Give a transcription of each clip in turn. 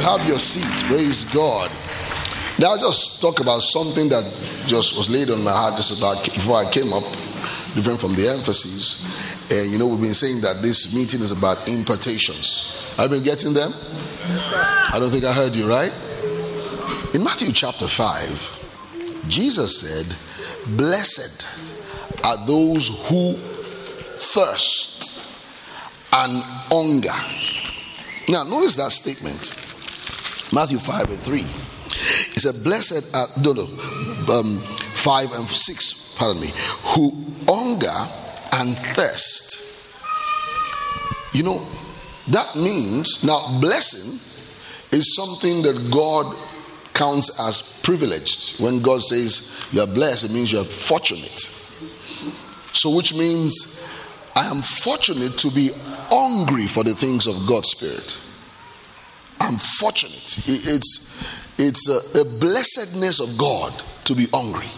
have your seat. Praise God. Now, I'll just talk about something that just was laid on my heart just about before I came up, different from the emphasis. And you know, we've been saying that this meeting is about impartations. You been getting them? I don't think I heard you, right? In Matthew chapter 5, Jesus said, Blessed are those who thirst and hunger. Now, notice that statement. Matthew 5 and 3. He said, Blessed are, no, no, um, 5 and 6, pardon me, who hunger and thirst. You know, that means, now, blessing is something that God counts as privileged. When God says you are blessed, it means you are fortunate. So, which means I am fortunate to be hungry for the things of God's Spirit. I'm fortunate. It's, it's a, a blessedness of God to be hungry.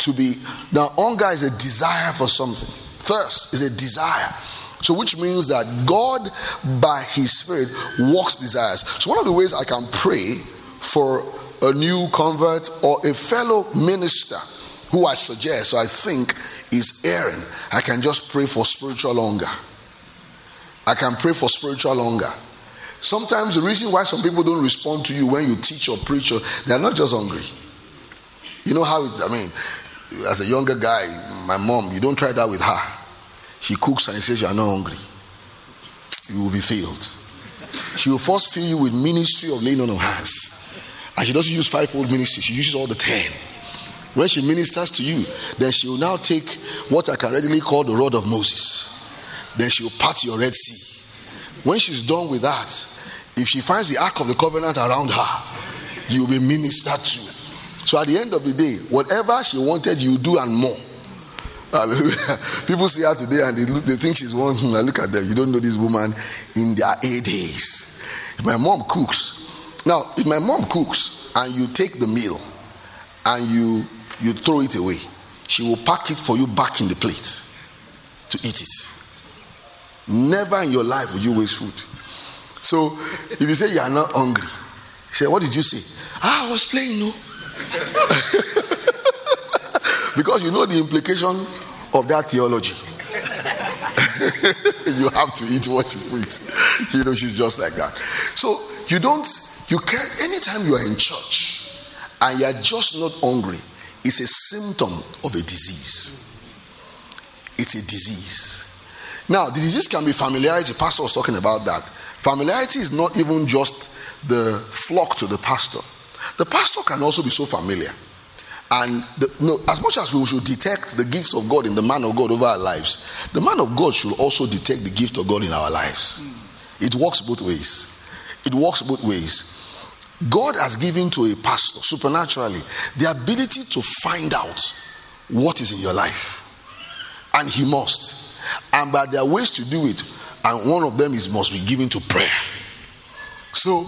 To be, now, hunger is a desire for something, thirst is a desire. So, which means that God, by His Spirit, works desires. So, one of the ways I can pray for a new convert or a fellow minister who I suggest, or I think is Aaron, I can just pray for spiritual hunger. I can pray for spiritual hunger. Sometimes the reason why some people don't respond to you when you teach or preach, or, they're not just hungry. You know how I mean, as a younger guy, my mom, you don't try that with her. She cooks and says you are not hungry. You will be filled. She will first fill you with ministry of laying on of hands. And she doesn't use fivefold ministry, she uses all the ten. When she ministers to you, then she will now take what I can readily call the rod of Moses. Then she will part your Red Sea. When she's done with that, if she finds the Ark of the Covenant around her, you will be ministered to. So at the end of the day, whatever she wanted, you do and more. People see her today and they, look, they think she's one. Look at them. You don't know this woman in their A days. If my mom cooks, now if my mom cooks and you take the meal and you you throw it away, she will pack it for you back in the plate to eat it. Never in your life will you waste food. So if you say you are not hungry, say, What did you say? Ah, I was playing, no. because you know the implication of that theology. you have to eat what she brings. You know, she's just like that. So you don't, you can't, anytime you are in church and you are just not hungry, it's a symptom of a disease. It's a disease. Now, the disease can be familiarity. Pastor was talking about that. Familiarity is not even just the flock to the pastor. The pastor can also be so familiar. And the, no, as much as we should detect the gifts of God in the man of God over our lives, the man of God should also detect the gift of God in our lives. It works both ways. It works both ways. God has given to a pastor supernaturally the ability to find out what is in your life. And he must. And but there are ways to do it. And one of them is must be given to prayer. So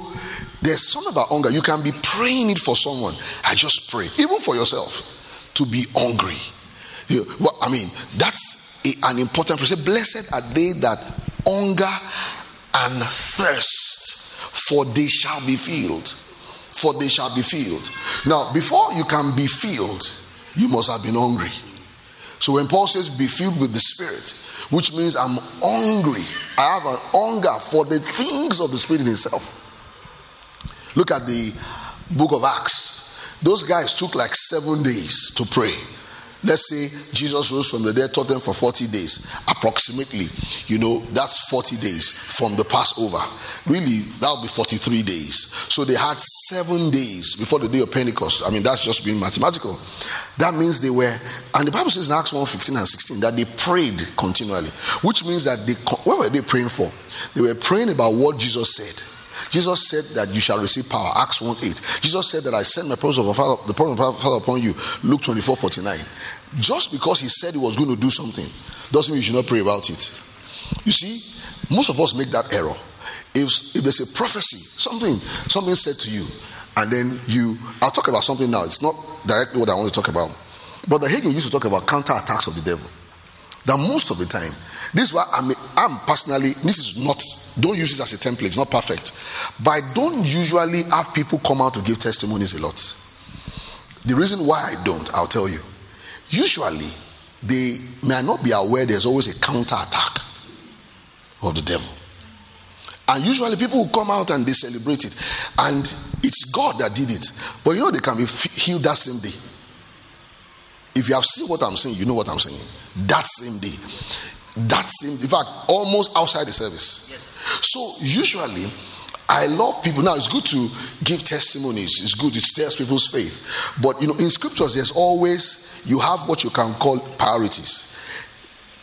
there's something about hunger. You can be praying it for someone. I just pray, even for yourself, to be hungry. You, well, I mean, that's a, an important. Blessed are they that hunger and thirst, for they shall be filled. For they shall be filled. Now, before you can be filled, you must have been hungry. So when Paul says, be filled with the Spirit, which means I'm hungry, I have an hunger for the things of the Spirit in itself. Look at the book of Acts. Those guys took like seven days to pray. Let's say Jesus rose from the dead, taught them for 40 days, approximately. You know, that's 40 days from the Passover. Really, that would be 43 days. So they had seven days before the day of Pentecost. I mean, that's just being mathematical. That means they were, and the Bible says in Acts 1 15 and 16 that they prayed continually, which means that they, what were they praying for? They were praying about what Jesus said. Jesus said that you shall receive power. Acts 1 8. Jesus said that I send my promise of the Father, the promise of the Father upon you. Luke 24 49. Just because he said he was going to do something doesn't mean you should not pray about it. You see, most of us make that error. If, if there's a prophecy, something, something said to you, and then you, I'll talk about something now. It's not directly what I want to talk about. Brother Hagin used to talk about counter attacks of the devil. That most of the time, this is why I'm, I'm personally, this is not, don't use this as a template, it's not perfect. But I don't usually have people come out to give testimonies a lot. The reason why I don't, I'll tell you. Usually, they may not be aware there's always a counter attack of the devil. And usually people will come out and they celebrate it. And it's God that did it. But you know, they can be healed that same day. If you have seen what I'm saying, you know what I'm saying. That same day. That same, in fact, almost outside the service. Yes. So usually, I love people. Now, it's good to give testimonies. It's good. It stirs people's faith. But, you know, in scriptures, there's always, you have what you can call priorities.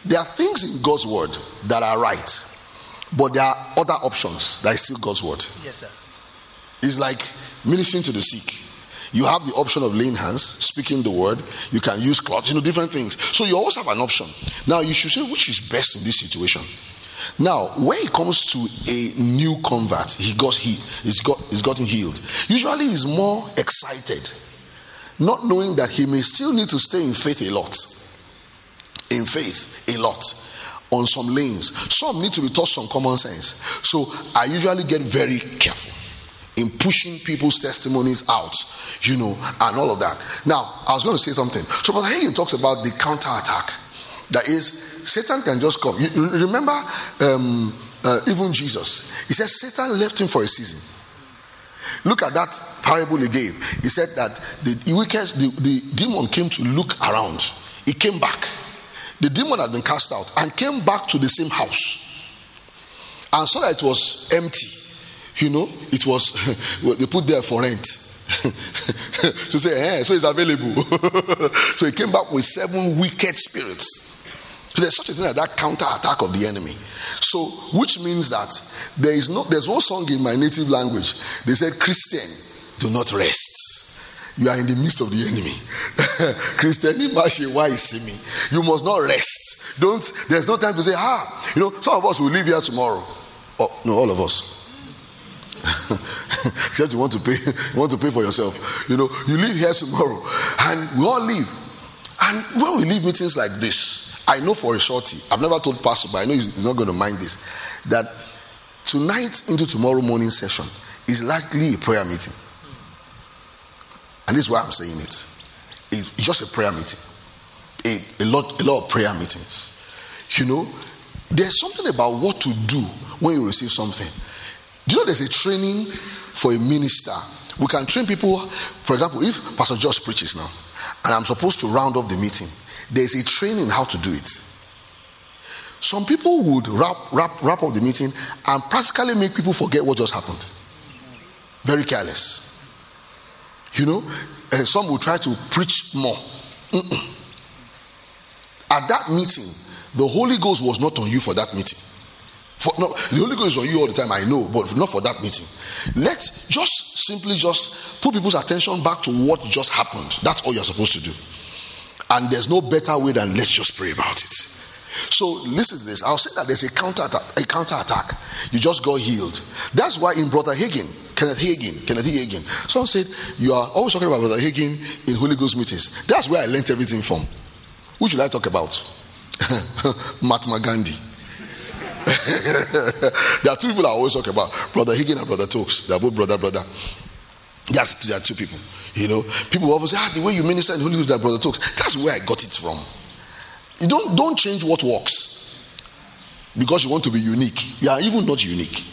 There are things in God's word that are right. But there are other options that is still God's word. Yes, sir. It's like ministering to the sick. You have the option of laying hands, speaking the word. You can use cloths, you know, different things. So you always have an option. Now you should say which is best in this situation. Now, when it comes to a new convert, he got he he's got he's gotten healed. Usually he's more excited, not knowing that he may still need to stay in faith a lot. In faith, a lot on some lanes. Some need to be taught some common sense. So I usually get very careful in pushing people's testimonies out, you know, and all of that. Now, I was going to say something. So, Brother Hagin talks about the counterattack. That is, Satan can just come. You, remember, um, uh, even Jesus, he said Satan left him for a season. Look at that parable he gave. He said that the the, the demon came to look around. He came back the demon had been cast out and came back to the same house and saw that it was empty. You know, it was they put there for rent. to say, hey, so it's available. so he came back with seven wicked spirits. So there's such a thing as that counter attack of the enemy. So, which means that there is no there's one song in my native language. They said, Christian, do not rest you are in the midst of the enemy. Christian, why see me? You must not rest. Don't. There's no time to say, ah, you know, some of us will leave here tomorrow. Oh, no, all of us. Except you want to pay, you want to pay for yourself. You know, you leave here tomorrow, and we all leave. And when we leave meetings like this, I know for a shorty, I've never told Pastor, but I know he's not going to mind this, that tonight into tomorrow morning session is likely a prayer meeting. And this is why I'm saying it. It's just a prayer meeting. A, a, lot, a lot of prayer meetings. You know, there's something about what to do when you receive something. Do you know there's a training for a minister? We can train people, for example, if Pastor Josh preaches now, and I'm supposed to round off the meeting, there's a training how to do it. Some people would wrap, wrap, wrap up the meeting and practically make people forget what just happened. Very careless. You know, and some will try to preach more. Mm-mm. At that meeting, the Holy Ghost was not on you for that meeting. For, no, the Holy Ghost is on you all the time, I know, but not for that meeting. Let's just simply just put people's attention back to what just happened. That's all you're supposed to do. And there's no better way than let's just pray about it. So listen to this. I'll say that there's a counter a counter attack. You just got healed. That's why in Brother Hagin, Kenneth Hagin, Kenneth Hagin, someone said you are always talking about Brother Hagin in Holy Ghost meetings. That's where I learned everything from. Who should I talk about? Mahatma Gandhi. there are two people I always talk about Brother Hagin and Brother Tokes. They're both brother, brother. Yes, there are two people. You know, people always say, ah, the way you minister in Holy Ghost, that Brother Tokes. That's where I got it from. You don't, don't change what works because you want to be unique. You are even not unique.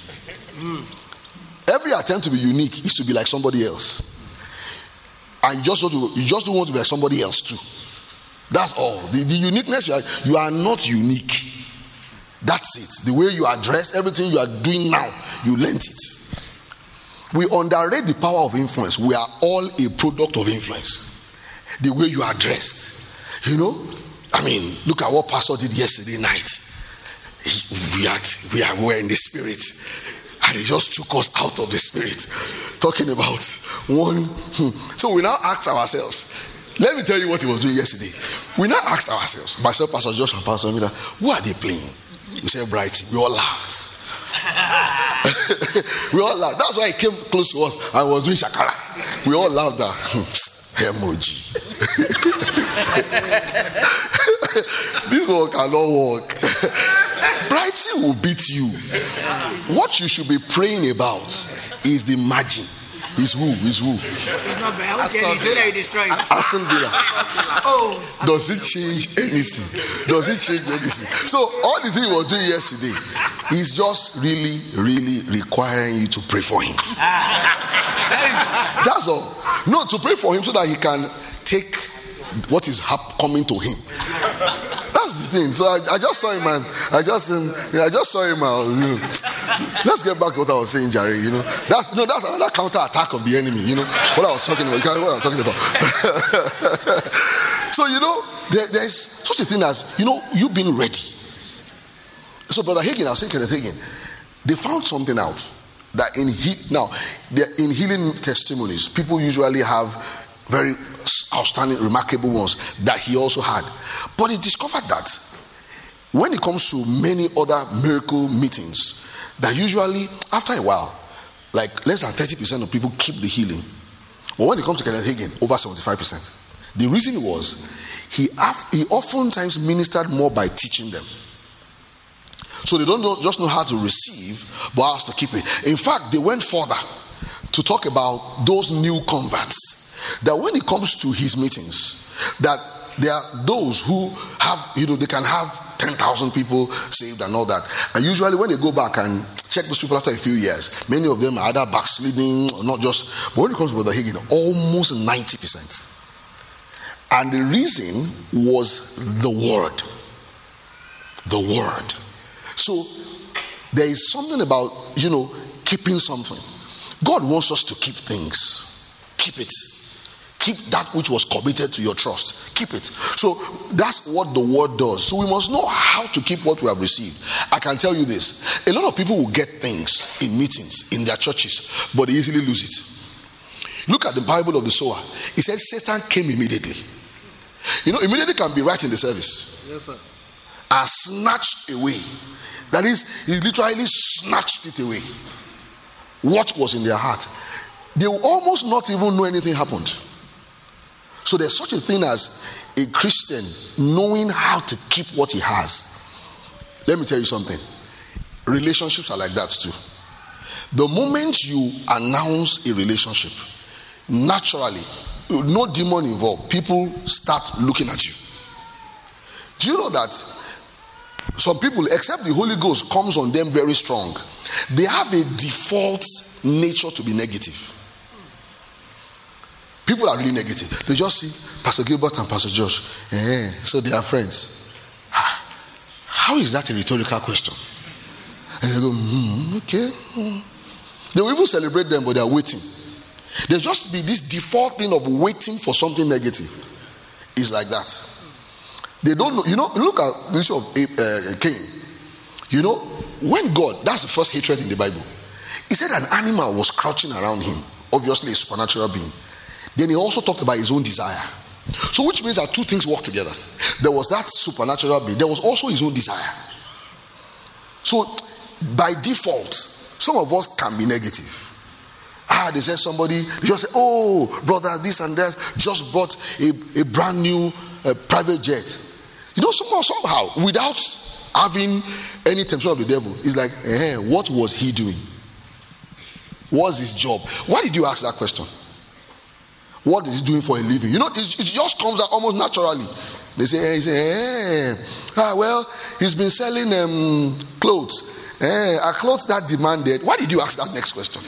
Every attempt to be unique is to be like somebody else. And you just, want to, you just don't want to be like somebody else too. That's all. The, the uniqueness, you are, you are not unique. That's it. The way you are dressed, everything you are doing now, you learned it. We underrate the power of influence. We are all a product of influence. The way you are dressed. You know, I mean, look at what Pastor did yesterday night. We, had, we are, we in the spirit, and he just took us out of the spirit, talking about one. Hmm. So we now ask ourselves, let me tell you what he was doing yesterday. We now asked ourselves, myself, Pastor Josh, and Pastor Miller, who are they playing? We said, Bright. We all laughed. we all laughed. That's why he came close to us and was doing shakara. We all laughed that. Hmm, Emoji. this one cannot work. Brighty will beat you. What you should be praying about is the margin. Is who? Is who? It's not bad. I will tell you, so that you destroy it. Aston Villa. Oh, Does it change anything? Does it change anything? So all the thing he was doing yesterday is just really, really requiring you to pray for him. That's all. No, to pray for him so that he can take what is coming to him. The thing. So I, I just saw him, man. I just, um, yeah, I just saw him. Uh, you know. Let's get back to what I was saying, Jerry. You know, that's no, that's another counter attack of the enemy. You know what I was talking about. You What I'm talking about. so you know, there, there's such a thing as you know, you being ready. So, Brother Hagin, I was saying, Kenneth Hagin, they found something out that in he, now in healing testimonies, people usually have very outstanding, remarkable ones that he also had. But he discovered that when it comes to many other miracle meetings, that usually after a while, like less than 30% of people keep the healing. But when it comes to Kenneth Hagin, over 75%. The reason was he, he oftentimes ministered more by teaching them. So they don't know, just know how to receive, but how to keep it. In fact, they went further to talk about those new converts. That when it comes to his meetings, that there are those who have, you know, they can have 10,000 people saved and all that. And usually when they go back and check those people after a few years, many of them are either backsliding or not just. But when it comes to Brother Hagin, almost 90%. And the reason was the word. The word. So there is something about, you know, keeping something. God wants us to keep things. Keep it. Keep that which was committed to your trust. Keep it. So that's what the word does. So we must know how to keep what we have received. I can tell you this a lot of people will get things in meetings, in their churches, but they easily lose it. Look at the Bible of the sower. It says Satan came immediately. You know, immediately can be right in the service yes, sir. and snatched away. That is, he literally snatched it away. What was in their heart? They will almost not even know anything happened. So there's such a thing as a Christian knowing how to keep what he has. Let me tell you something. Relationships are like that too. The moment you announce a relationship, naturally, no demon involved, people start looking at you. Do you know that some people, except the Holy Ghost comes on them very strong, they have a default nature to be negative. People are really negative. They just see Pastor Gilbert and Pastor Josh. Eh, so they are friends. Ah, How is that a rhetorical question? And they go, hmm, okay. hmm." They will even celebrate them, but they are waiting. There just be this default thing of waiting for something negative. It's like that. They don't know. You know, look at the issue of uh, Cain. You know, when God, that's the first hatred in the Bible. He said an animal was crouching around him, obviously a supernatural being. Then he also talked about his own desire. So, which means that two things work together. There was that supernatural being, there was also his own desire. So, by default, some of us can be negative. Ah, they said somebody, they just say, oh, brother, this and that, just bought a, a brand new uh, private jet. You know, somehow, somehow, without having any temptation of the devil, it's like, eh, what was he doing? What's his job? Why did you ask that question? What is he doing for a living? You know, it, just comes out almost naturally. They say, eh, he say eh, ah, well, he's been selling um, clothes. Eh, are clothes that demanded? Why did you ask that next question?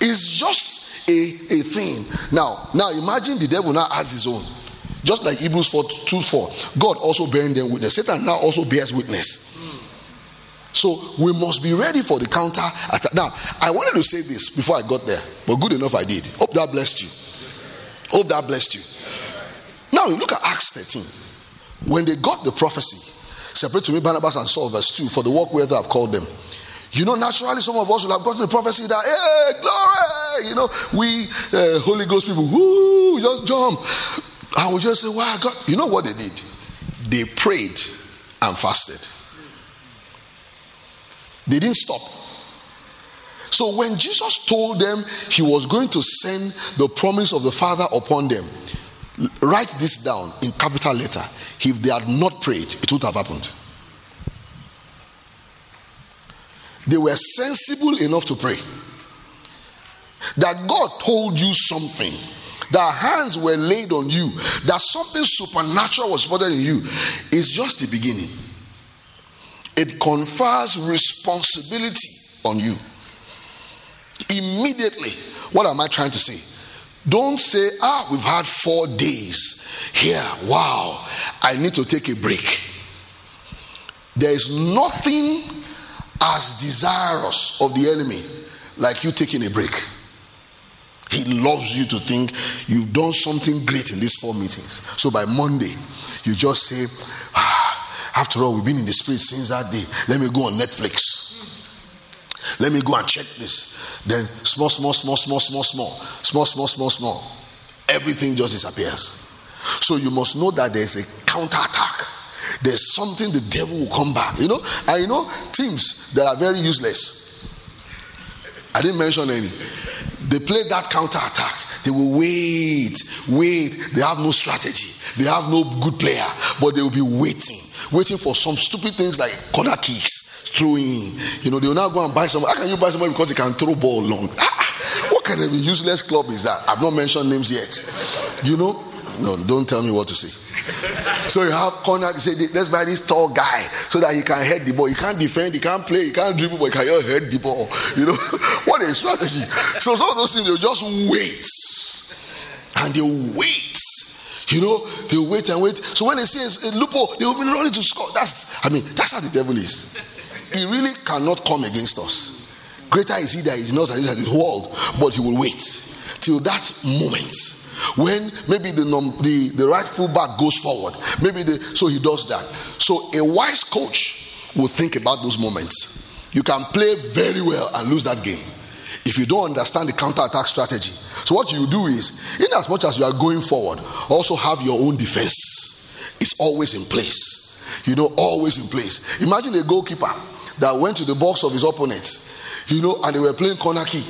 It's just a, a thing. Now, now imagine the devil now has his own. Just like Hebrews 4 2 4. God also bearing them witness. Satan now also bears witness. So we must be ready for the counter attack. Now, I wanted to say this before I got there, but good enough I did. Hope that blessed you. Hope that blessed you. Now, you look at Acts 13. When they got the prophecy, separate to me Barnabas and Saul, verse 2, for the work wherever I've called them. You know, naturally, some of us will have gotten the prophecy that, hey, glory! You know, we uh, Holy Ghost people, whoo, just jump. I we just say, wow, God. You know what they did? They prayed and fasted. They didn't stop. So when Jesus told them he was going to send the promise of the Father upon them, Write this down in capital letter. If they had not prayed, it would have happened. They were sensible enough to pray. That God told you something, that hands were laid on you, that something supernatural was in you, is just the beginning. It confers responsibility on you. Immediately, what am I trying to say? Don't say, ah, we've had four days here. Wow, I need to take a break. There is nothing as desirous of the enemy like you taking a break. He loves you to think you've done something great in these four meetings. So by Monday, you just say, ah, after all, we've been in the spirit since that day. Let me go on Netflix. Let me go and check this. Then small, small, small, small, small, small, small, small, small, small. Everything just disappears. So you must know that there's a counterattack. There's something the devil will come back. You know, and you know teams that are very useless. I didn't mention any. They play that counterattack. They will wait, wait. They have no strategy. They have no good player, but they will be waiting, waiting for some stupid things like corner kicks throwing. You know, they will now go and buy some. How can you buy somebody because he can throw ball long? Ah, ah, what kind of useless club is that? I've not mentioned names yet. You know, no, don't tell me what to say. So you have corner say, let's buy this tall guy so that he can head the ball. He can't defend, he can't play, he can't dribble, but he can head the ball. You know, what a strategy. So some of those things they'll just wait. And they'll wait. You know, they'll wait and wait. So when they see eh, a loophole, they will be running to score. That's I mean, that's how the devil is. He really cannot come against us. Greater is he that is not than the world, but he will wait till that moment when maybe the, the, the right fullback goes forward. Maybe the, so he does that. So a wise coach will think about those moments. You can play very well and lose that game if you don't understand the counter-attack strategy. So what you do is, in as much as you are going forward, also have your own defense. It's always in place. You know, always in place. Imagine a goalkeeper that went to the box of his opponent, you know, and they were playing corner kick.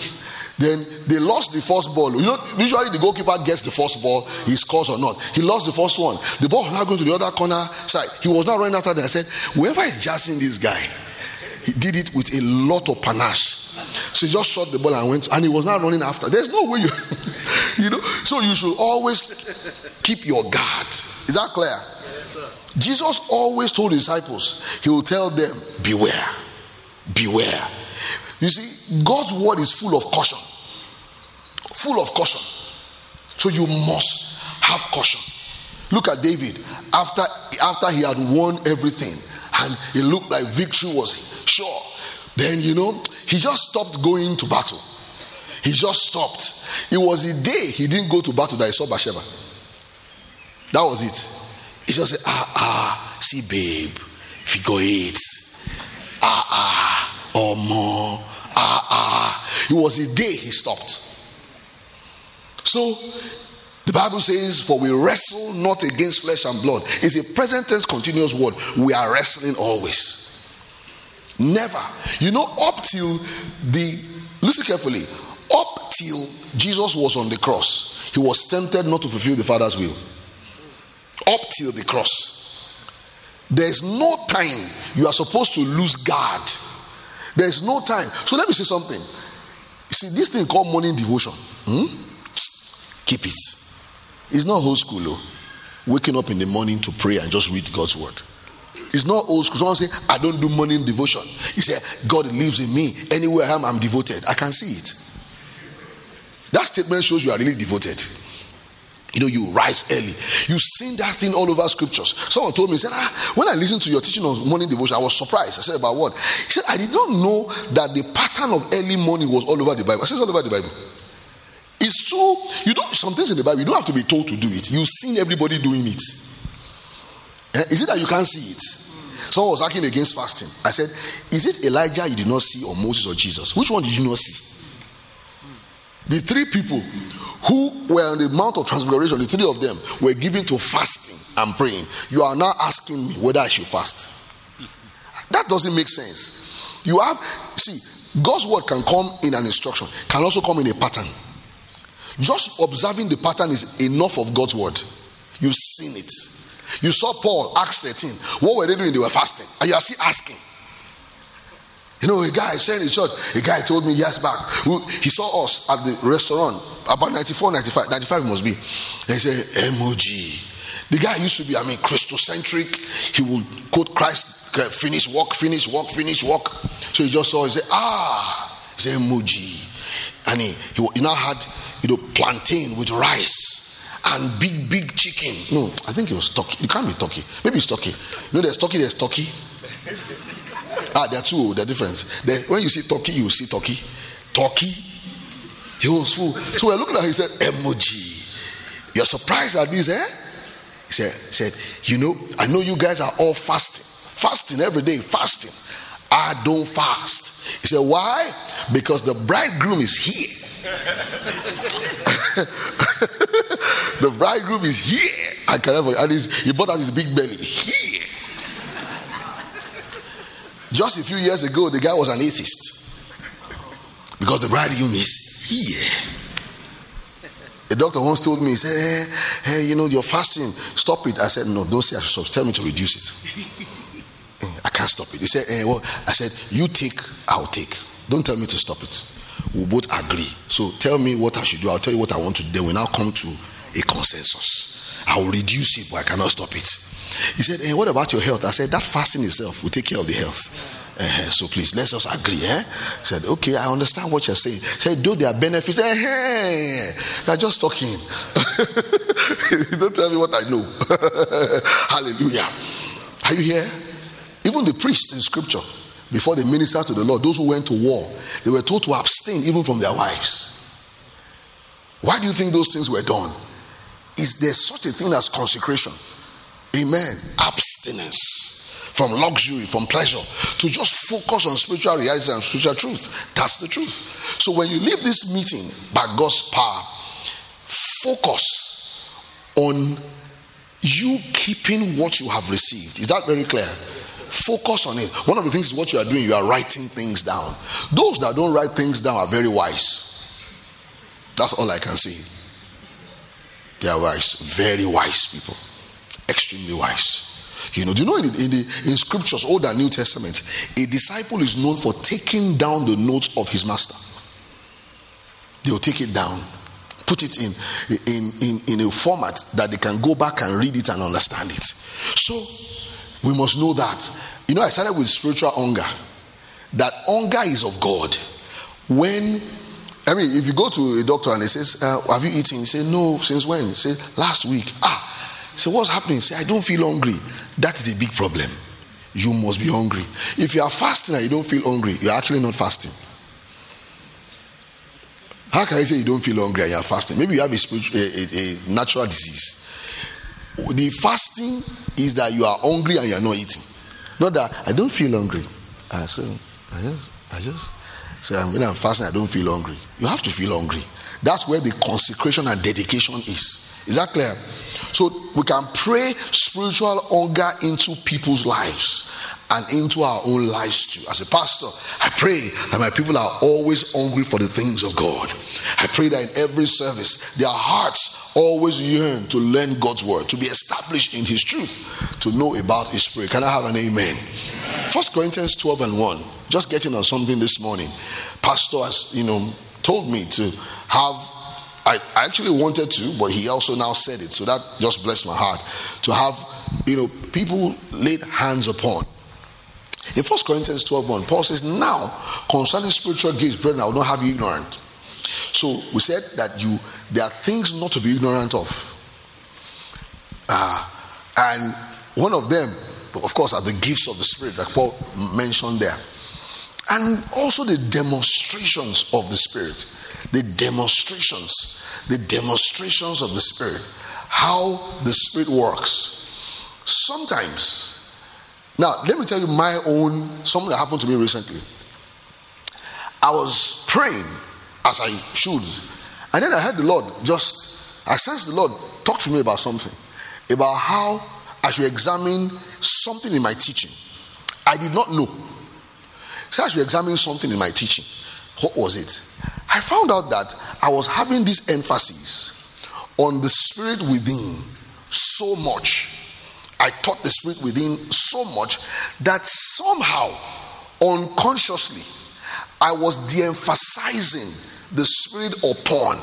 Then they lost the first ball. You know, usually the goalkeeper gets the first ball, he scores or not. He lost the first one. The ball now going to the other corner side. He was not running after that. I said, whoever is jazzing this guy, he did it with a lot of panache. So he just shot the ball and went, and he was not running after. There's no way you, you know. So you should always keep your guard. Is that clear? Jesus always told his disciples, He will tell them, Beware, beware. You see, God's word is full of caution. Full of caution. So you must have caution. Look at David after after he had won everything and it looked like victory was sure. Then you know he just stopped going to battle. He just stopped. It was the day he didn't go to battle that he saw Bathsheba. That was it. He just said, ah, ah, see, babe, figure eight. Ah, ah, or more. Ah, ah. It was the day he stopped. So, the Bible says, For we wrestle not against flesh and blood. It's a present tense continuous word. We are wrestling always. Never. You know, up till the, listen carefully, up till Jesus was on the cross, he was tempted not to fulfill the Father's will up till the cross. There's no time you are supposed to lose guard. There's no time. So let me say something. You see, this thing called morning devotion, hmm? keep it. It's not old school, though. Waking up in the morning to pray and just read God's word. It's not old school. Someone say, I don't do morning devotion. He said, God lives in me. Anywhere I am, I'm devoted. I can see it. That statement shows you are really devoted. You know, you rise early. You seen that thing all over scriptures. Someone told me, said, ah, when I listened to your teaching on morning devotion, I was surprised. I said, about what? He said, I did not know that the pattern of early morning was all over the Bible. I said, all over the Bible. It's true. You don't, some things in the Bible, you don't have to be told to do it. You've seen everybody doing it. Eh? Is it that you can't see it? Someone was asking against fasting. I said, Is it Elijah you did not see, or Moses or Jesus? Which one did you not see? The three people who were on the Mount of Transfiguration, the three of them were given to fasting and praying. You are now asking me whether I should fast. That doesn't make sense. You have, see, God's word can come in an instruction, can also come in a pattern. Just observing the pattern is enough of God's word. You've seen it. You saw Paul, Acts 13. What were they doing? They were fasting. And you are still asking. You know, a guy said in church, a guy told me years back, he saw us at the restaurant, about 94, 95, 95 must be. And he said, MOG. The guy used to be, I mean, Christocentric. He would quote Christ, finish, work, finish, work, finish, work. So he just saw, he said, ah, he said, MOG. And he, he, he now had, you know, plantain with rice and big, big chicken. No, I think it was turkey. It can't be turkey. Maybe it's turkey. You know, there's turkey, there's turkey. Ah, there are two, the difference. The, when you see turkey, you see turkey. Turkey. He was full. So we're looking at him, he said, emoji. You're surprised at this, eh? He said, he said, you know, I know you guys are all fasting. Fasting every day, fasting. I don't fast. He said, Why? Because the bridegroom is here. the bridegroom is here. I can never, and he bought out his big belly. Here. Just a few years ago, the guy was an atheist because the bridegroom is here. The doctor once told me, he said, hey, hey, you know, you're fasting, stop it. I said, No, don't say I should stop. Tell me to reduce it. Eh, I can't stop it. He said, hey, well, I said, You take, I'll take. Don't tell me to stop it. We'll both agree. So tell me what I should do. I'll tell you what I want to do. Then we now come to a consensus. I will reduce it, but I cannot stop it. He said, hey, What about your health? I said, That fasting itself will take care of the health. Uh, so please let's just agree. Eh? He said, okay, I understand what you're saying. He said, there are benefits, eh, hey, you're just talking. Don't tell me what I know. Hallelujah. Are you here? Even the priests in scripture, before they ministered to the Lord, those who went to war, they were told to abstain even from their wives. Why do you think those things were done? Is there such a thing as consecration? Amen. Abstinence from luxury, from pleasure, to just focus on spiritual reality and spiritual truth. That's the truth. So when you leave this meeting by God's power, focus on you keeping what you have received. Is that very clear? Focus on it. One of the things is what you are doing, you are writing things down. Those that don't write things down are very wise. That's all I can say. They are wise, very wise people, extremely wise. You know, do you know in the, in the in scriptures, Old and New Testament, a disciple is known for taking down the notes of his master. They'll take it down, put it in in in, in a format that they can go back and read it and understand it. So we must know that. You know, I started with spiritual hunger. That hunger is of God. When I mean, if you go to a doctor and he says, uh, Have you eaten? He say, No, since when? He say, Last week. Ah, so what's happening? Say, I don't feel hungry. That is a big problem. You must be hungry. If you are fasting and you don't feel hungry, you're actually not fasting. How can I say you don't feel hungry and you're fasting? Maybe you have a, spiritual, a, a, a natural disease. The fasting is that you are hungry and you are not eating. Not that I don't feel hungry. Uh, so I just, I just say when I'm fasting, I don't feel hungry. You have to feel hungry. That's where the consecration and dedication is. Is that clear? So we can pray spiritual hunger into people's lives and into our own lives too. As a pastor, I pray that my people are always hungry for the things of God. I pray that in every service, their hearts always yearn to learn God's word, to be established in His truth, to know about His Spirit. Can I have an amen? First Corinthians 12 and 1. Just getting on something this morning. Pastor has, you know, told me to have I, actually wanted to, but he also now said it. So that just blessed my heart to have, you know, people laid hands upon. In 1 Corinthians 12 1, Paul says, Now concerning spiritual gifts, brethren, I will not have you ignorant. So we said that you there are things not to be ignorant of. Uh, and one of them, of course, are the gifts of the Spirit that Paul mentioned there. And also the demonstrations of the Spirit the demonstrations, the demonstrations of the Spirit, how the Spirit works. Sometimes, now let me tell you my own, something that happened to me recently. I was praying as I should, and then I heard the Lord just, I sensed the Lord talk to me about something, about how I should examine something in my teaching. I did not know. So I should examine something in my teaching. What was it? I found out that I was having this emphasis on the spirit within so much. I taught the spirit within so much that somehow, unconsciously, I was de emphasizing the spirit upon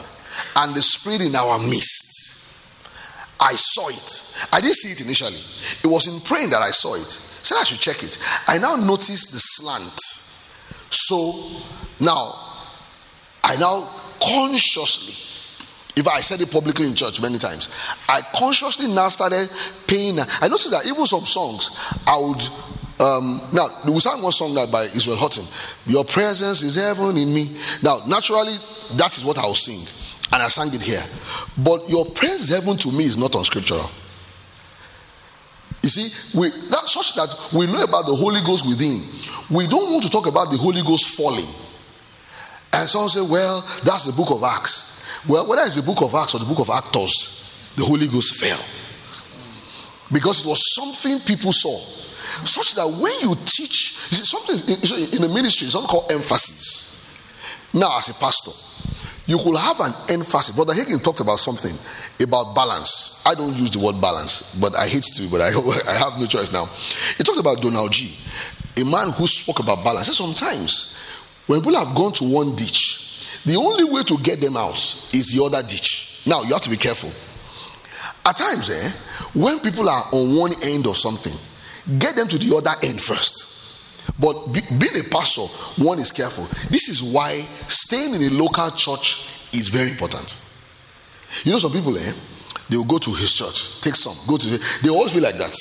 and the spirit in our midst. I saw it. I didn't see it initially. It was in praying that I saw it. Said I should check it. I now noticed the slant. So now, I now consciously, if I said it publicly in church many times, I consciously now started paying. I noticed that even some songs, I would um, now, we sang one song that by Israel Houghton. Your presence is heaven in me. Now, naturally, that is what I will sing, and I sang it here. But your praise heaven to me is not unscriptural. You see, we that such that we know about the Holy Ghost within. We don't want to talk about the Holy Ghost falling. And some say, "Well, that's the book of Acts." Well, whether it's the book of Acts or the book of Acts, the Holy Ghost fell because it was something people saw such that when you teach, you see, something in the ministry, something called emphasis. Now, as a pastor, you could have an emphasis. Brother Hagin talked about something about balance. I don't use the word balance, but I hate to, but I, I have no choice now. He talked about Donald Gee, a man who spoke about balance. Sometimes, when people have gone to one ditch, the only way to get them out is the other ditch. Now, you have to be careful. At times, eh, when people are on one end of something, Get them to the other end first. But be, being a pastor, one is careful. This is why staying in a local church is very important. You know, some people, eh, they will go to his church, take some, go to the, they always be like that.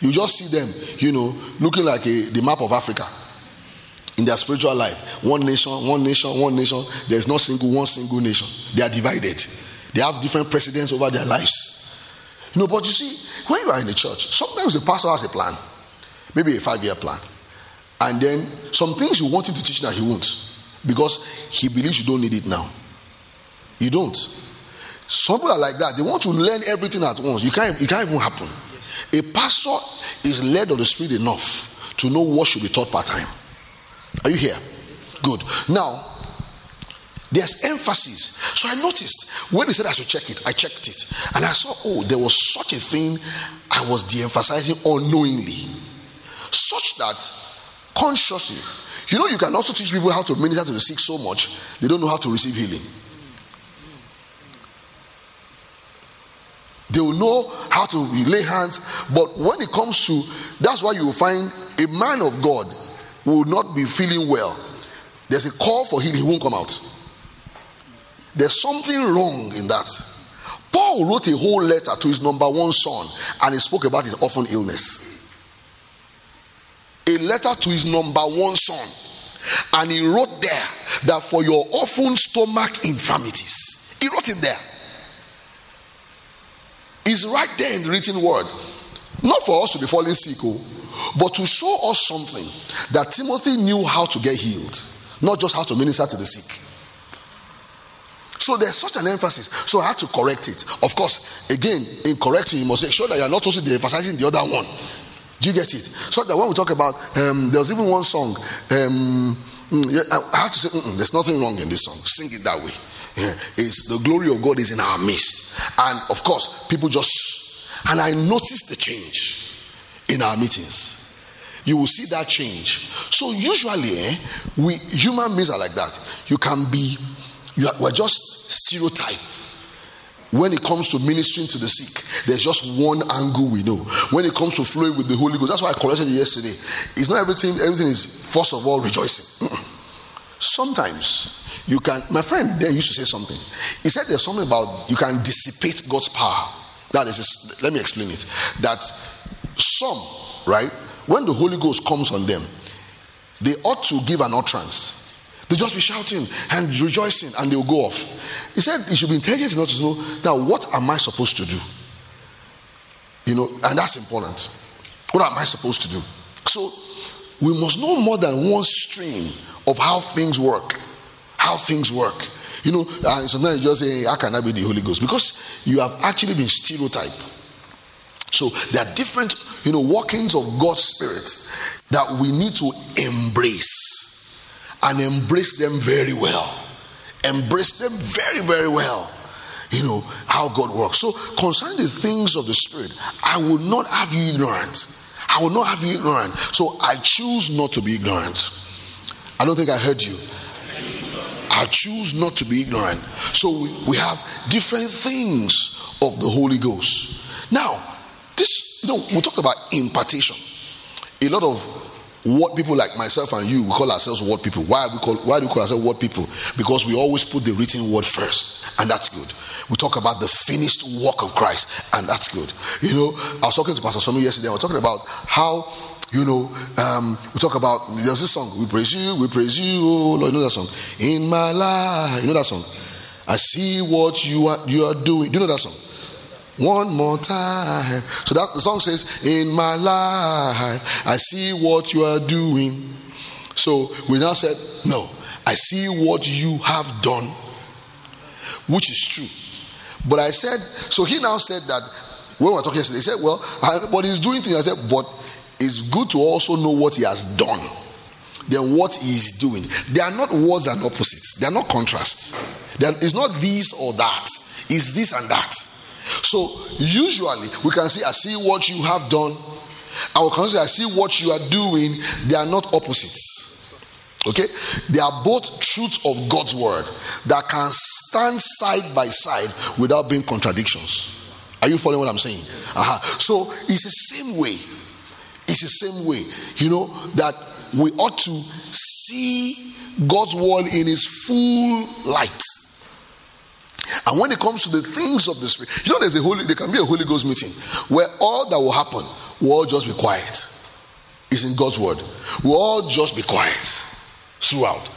You just see them, you know, looking like a, the map of Africa in their spiritual life. One nation, one nation, one nation. There's no single one single nation. They are divided. They have different presidents over their lives. You know, but you see, when you are in the church, sometimes the pastor has a plan, maybe a five year plan. And then some things you want him to teach that he won't because he believes you don't need it now. You don't. Some people are like that. They want to learn everything at once. You can't, it can't even happen. A pastor is led of the Spirit enough to know what should be taught part time. Are you here? Good. Now, there's emphasis. So I noticed when he said I should check it, I checked it. And I saw, oh, there was such a thing I was de emphasizing unknowingly. Such that consciously, you know, you can also teach people how to minister to the sick so much, they don't know how to receive healing. They will know how to lay hands, but when it comes to that's why you will find a man of God will not be feeling well. There's a call for healing, he won't come out. There's something wrong in that. Paul wrote a whole letter to his number one son and he spoke about his orphan illness. A letter to his number one son. And he wrote there that for your often stomach infirmities. He wrote it there. It's right there in the written word. Not for us to be falling sick, oh, but to show us something that Timothy knew how to get healed, not just how to minister to the sick. So there's such an emphasis. So I had to correct it. Of course, again, in correcting, you must make sure that you're not also emphasizing the other one. Do you get it? So that when we talk about, um, there was even one song. Um, mm, I have to say, there's nothing wrong in this song. Sing it that way. Yeah, it's the glory of God is in our midst, and of course, people just. And I noticed the change in our meetings. You will see that change. So usually, eh, we human beings are like that. You can be you are, we're just stereotype. When it comes to ministering to the sick, there's just one angle we know. When it comes to flowing with the Holy Ghost, that's why I corrected you yesterday. It's not everything, everything is first of all rejoicing. Sometimes you can, my friend there used to say something. He said there's something about you can dissipate God's power. That is, let me explain it. That some, right, when the Holy Ghost comes on them, they ought to give an utterance They'll just be shouting and rejoicing and they'll go off. He said you should be intelligent enough to know now what am I supposed to do? You know, and that's important. What am I supposed to do? So we must know more than one stream of how things work. How things work. You know, and sometimes you just say, How can I be the Holy Ghost? Because you have actually been stereotyped. So there are different, you know, workings of God's Spirit that we need to embrace and embrace them very well. Embrace them very, very well. You know how God works. So, concerning the things of the Spirit, I will not have you ignorant. I will not have you ignorant. So, I choose not to be ignorant. I don't think I heard you. I choose not to be ignorant. So, we, we have different things of the Holy Ghost. Now, this, you know, we talk about impartation. A lot of what people like myself and you we call ourselves word people. Why we call why do we call ourselves word people? Because we always put the written word first and that's good. We talk about the finished work of christ and that's good. You know i was talking to pastor Somi yesterday we were talking about how you know um, we talk about there's this song we praise you we praise you oh lord you know that song? In my life you know that song? I see what you are you are doing. Do you know that song one more time. So that the song says, In my life, I see what you are doing. So we now said, No, I see what you have done, which is true. But I said, so he now said that when we were talking yesterday, he said, Well, but he's doing things. I said, But it's good to also know what he has done than what he is doing. They are not words and opposites, they are not contrasts. Are, it's not this or that, it's this and that. So usually we can say, I see what you have done. I will consider, I see what you are doing. They are not opposites. Okay? They are both truths of God's word that can stand side by side without being contradictions. Are you following what I'm saying? Uh-huh. So it's the same way. It's the same way, you know, that we ought to see God's word in its full light. And when it comes to the things of the Spirit, you know, there's a holy, there can be a Holy Ghost meeting where all that will happen will all just be quiet. It's in God's word. We'll all just be quiet throughout.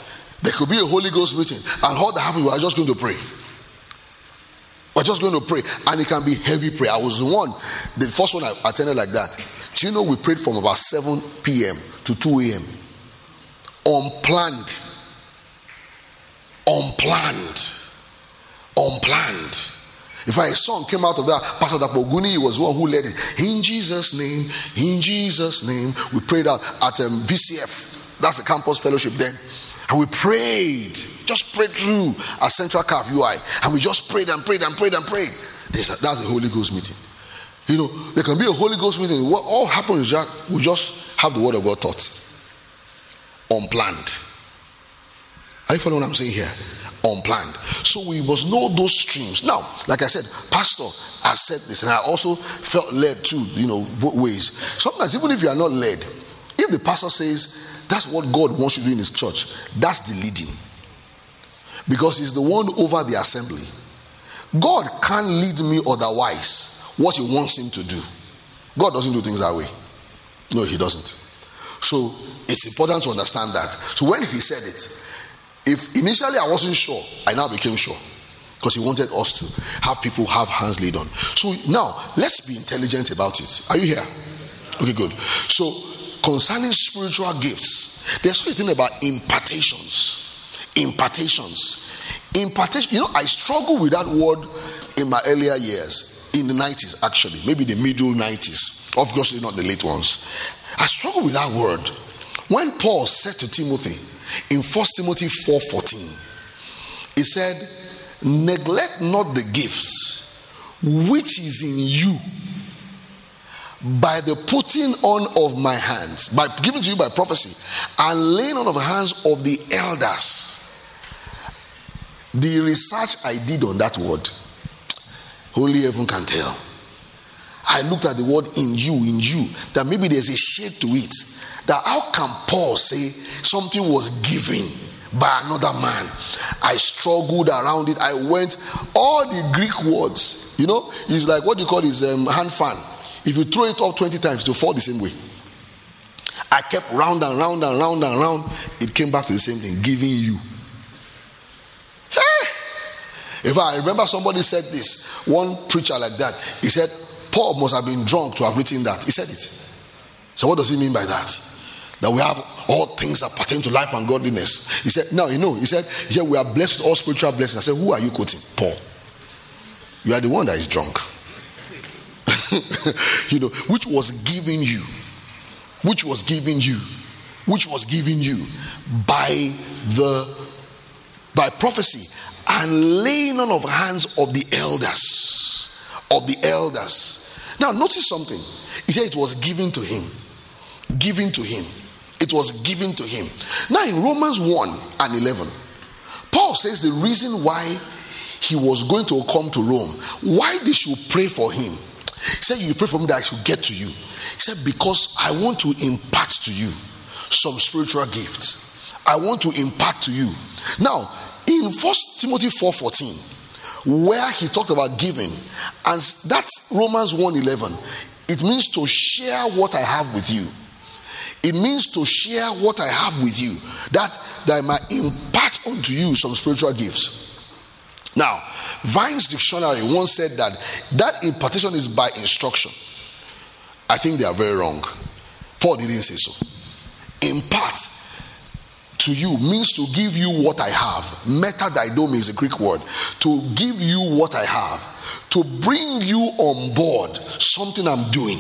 There could be a Holy Ghost meeting, and all that happens, we are just going to pray. We're just going to pray, and it can be heavy prayer. I was the one, the first one I attended like that. Do you know we prayed from about 7 p.m. to 2 a.m. Unplanned. Unplanned unplanned. In fact, a song came out of that. Pastor Dapoguni was one who led it. In Jesus' name, in Jesus' name, we prayed out at um, VCF. That's the campus fellowship then. And we prayed, just prayed through our central calf UI. And we just prayed and prayed and prayed and prayed. That's a Holy Ghost meeting. You know, there can be a Holy Ghost meeting. What all happens is that we just have the word of God taught. Unplanned. Are you following what I'm saying here? Unplanned. So we must know those streams. Now, like I said, Pastor has said this, and I also felt led to, you know, both ways. Sometimes, even if you are not led, if the pastor says that's what God wants you to do in his church, that's the leading. Because he's the one over the assembly. God can't lead me otherwise what he wants him to do. God doesn't do things that way. No, he doesn't. So it's important to understand that. So when he said it, if initially I wasn't sure, I now became sure because he wanted us to have people have hands laid on. So now let's be intelligent about it. Are you here? Okay, good. So concerning spiritual gifts, there's something about impartations. Impartations. Impartation. You know, I struggled with that word in my earlier years, in the 90s, actually, maybe the middle 90s. Obviously, not the late ones. I struggled with that word. When Paul said to Timothy, in 1 Timothy 4:14, he said, Neglect not the gifts which is in you by the putting on of my hands, by giving to you by prophecy, and laying on of the hands of the elders. The research I did on that word, only heaven can tell. I looked at the word in you, in you, that maybe there's a shade to it that how can Paul say something was given by another man? I struggled around it. I went all the Greek words. You know, it's like what you call his um, hand fan. If you throw it up 20 times, to fall the same way. I kept round and round and round and round. It came back to the same thing, giving you. Hey! If I remember somebody said this, one preacher like that, he said, Paul must have been drunk to have written that. He said it. So, what does he mean by that? that we have all things that pertain to life and godliness. He said, No, you know, he said, said, we are blessed with all spiritual blessings. I said, Who are you quoting? Paul. You are the one that is drunk. you know, which was given you, which was given you, which was given you by the by prophecy and laying on of hands of the elders. Of the elders. Now, notice something. He said it was given to him. Given to him. It was given to him. Now, in Romans 1 and 11, Paul says the reason why he was going to come to Rome, why they should pray for him. He said, You pray for me that I should get to you. He said, Because I want to impart to you some spiritual gifts. I want to impart to you. Now, in First Timothy 4:14, where he talked about giving, and that's Romans 1:11, it means to share what I have with you. It means to share what I have with you, that, that I might impart unto you some spiritual gifts. Now, Vine's dictionary once said that that impartation is by instruction. I think they are very wrong. Paul didn't say so. Impart to you means to give you what I have. Metadidomi is a Greek word. To give you what I have. To bring you on board something I'm doing.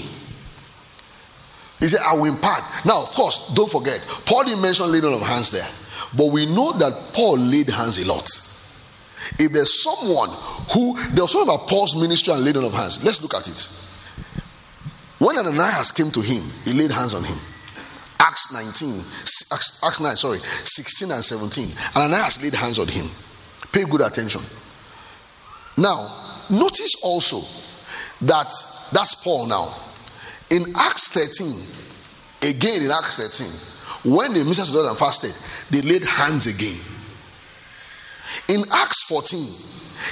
He said, I will impart. Now, of course, don't forget, Paul didn't mention laying of hands there. But we know that Paul laid hands a lot. If there's someone who, there was something about Paul's ministry and laying of hands. Let's look at it. When Ananias came to him, he laid hands on him. Acts 19, Acts, Acts 9, sorry, 16 and 17. And Ananias laid hands on him. Pay good attention. Now, notice also that that's Paul now. In Acts 13, again in Acts 13, when the ministers God and fasted, they laid hands again. In Acts 14,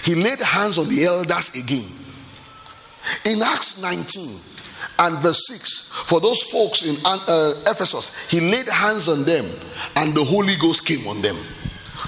he laid hands on the elders again. In Acts 19, and verse 6 for those folks in uh, ephesus he laid hands on them and the holy ghost came on them.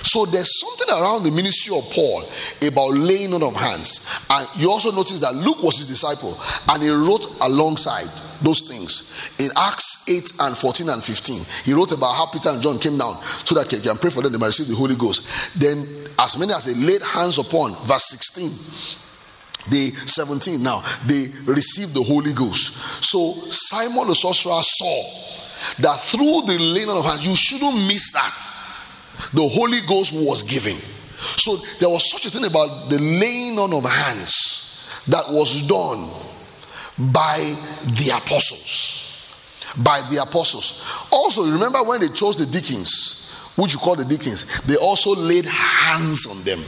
So there's something around the ministry of paul about laying on of hands. And you also notice that luke was his disciple and he wrote alongside those things. In acts 8 and 14 and 15 he wrote about how peter and john came down so that they can pray for them they might receive the holy ghost. Then as many as they laid hands upon verse 16 they 17 now they received the holy ghost. So simon the sorcerer saw that through the laying on of hands you shouldn't miss that. The holy ghost was given. So there was such a thing about the laying on of hands that was done by the apostles. By the apostles. Also remember when they chose the deacons which you call the deacons they also laid hands on them.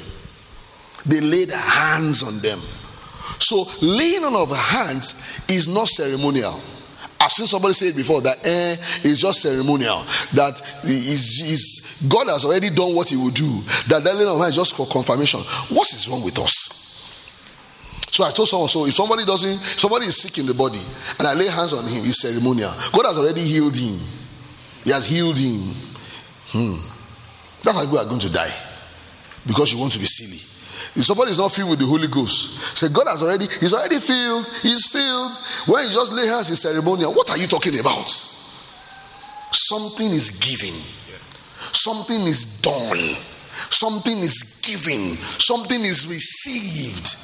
They laid hands on them so laying on of hands is not ceremonial. I've seen somebody say it before that eh, it's just ceremonial. That is, is God has already done what He will do. That laying on of hands is just for confirmation. What is wrong with us? So I told someone, so if somebody doesn't, somebody is sick in the body, and I lay hands on him, it's ceremonial. God has already healed him. He has healed him. Hmm. That's why we are going to die because you want to be silly. If somebody is not filled with the Holy Ghost, say God has already, he's already filled, he's filled. When you just lay hands in ceremonial, what are you talking about? Something is given, something is done, something is given, something is received.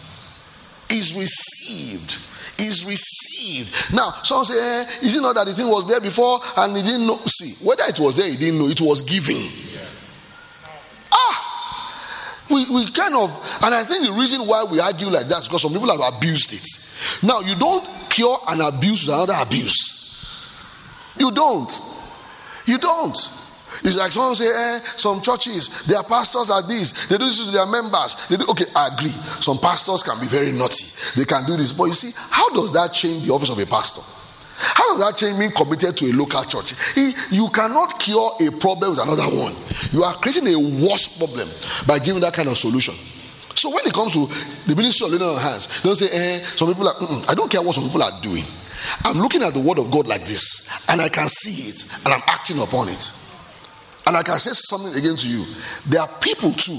Is received is received. Now, some say, eh, is it not that the thing was there before and he didn't know? See, whether it was there, he didn't know, it was given. We, we kind of, and I think the reason why we argue like that is because some people have abused it. Now, you don't cure an abuse with another abuse. You don't. You don't. It's like someone say, eh, some churches, their pastors are this, they do this to their members. They do, okay, I agree. Some pastors can be very naughty. They can do this. But you see, how does that change the office of a pastor? How does that change being committed to a local church? You cannot cure a problem with another one. You are creating a worse problem by giving that kind of solution. So when it comes to the ministry of laying on hands, don't say, eh, some people are, I don't care what some people are doing. I'm looking at the word of God like this, and I can see it, and I'm acting upon it. And I can say something again to you. There are people too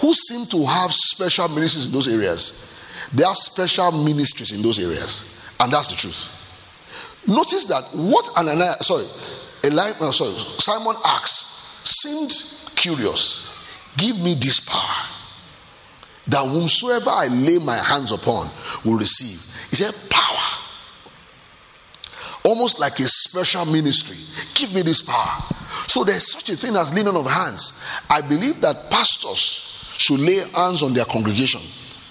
who seem to have special ministries in those areas. There are special ministries in those areas, and that's the truth. Notice that what Ananias, sorry, Eli, oh, sorry, Simon asked seemed curious. Give me this power that whomsoever I lay my hands upon will receive. He said, Power. Almost like a special ministry. Give me this power So there's such a thing as laying of hands. I believe that pastors should lay hands on their congregation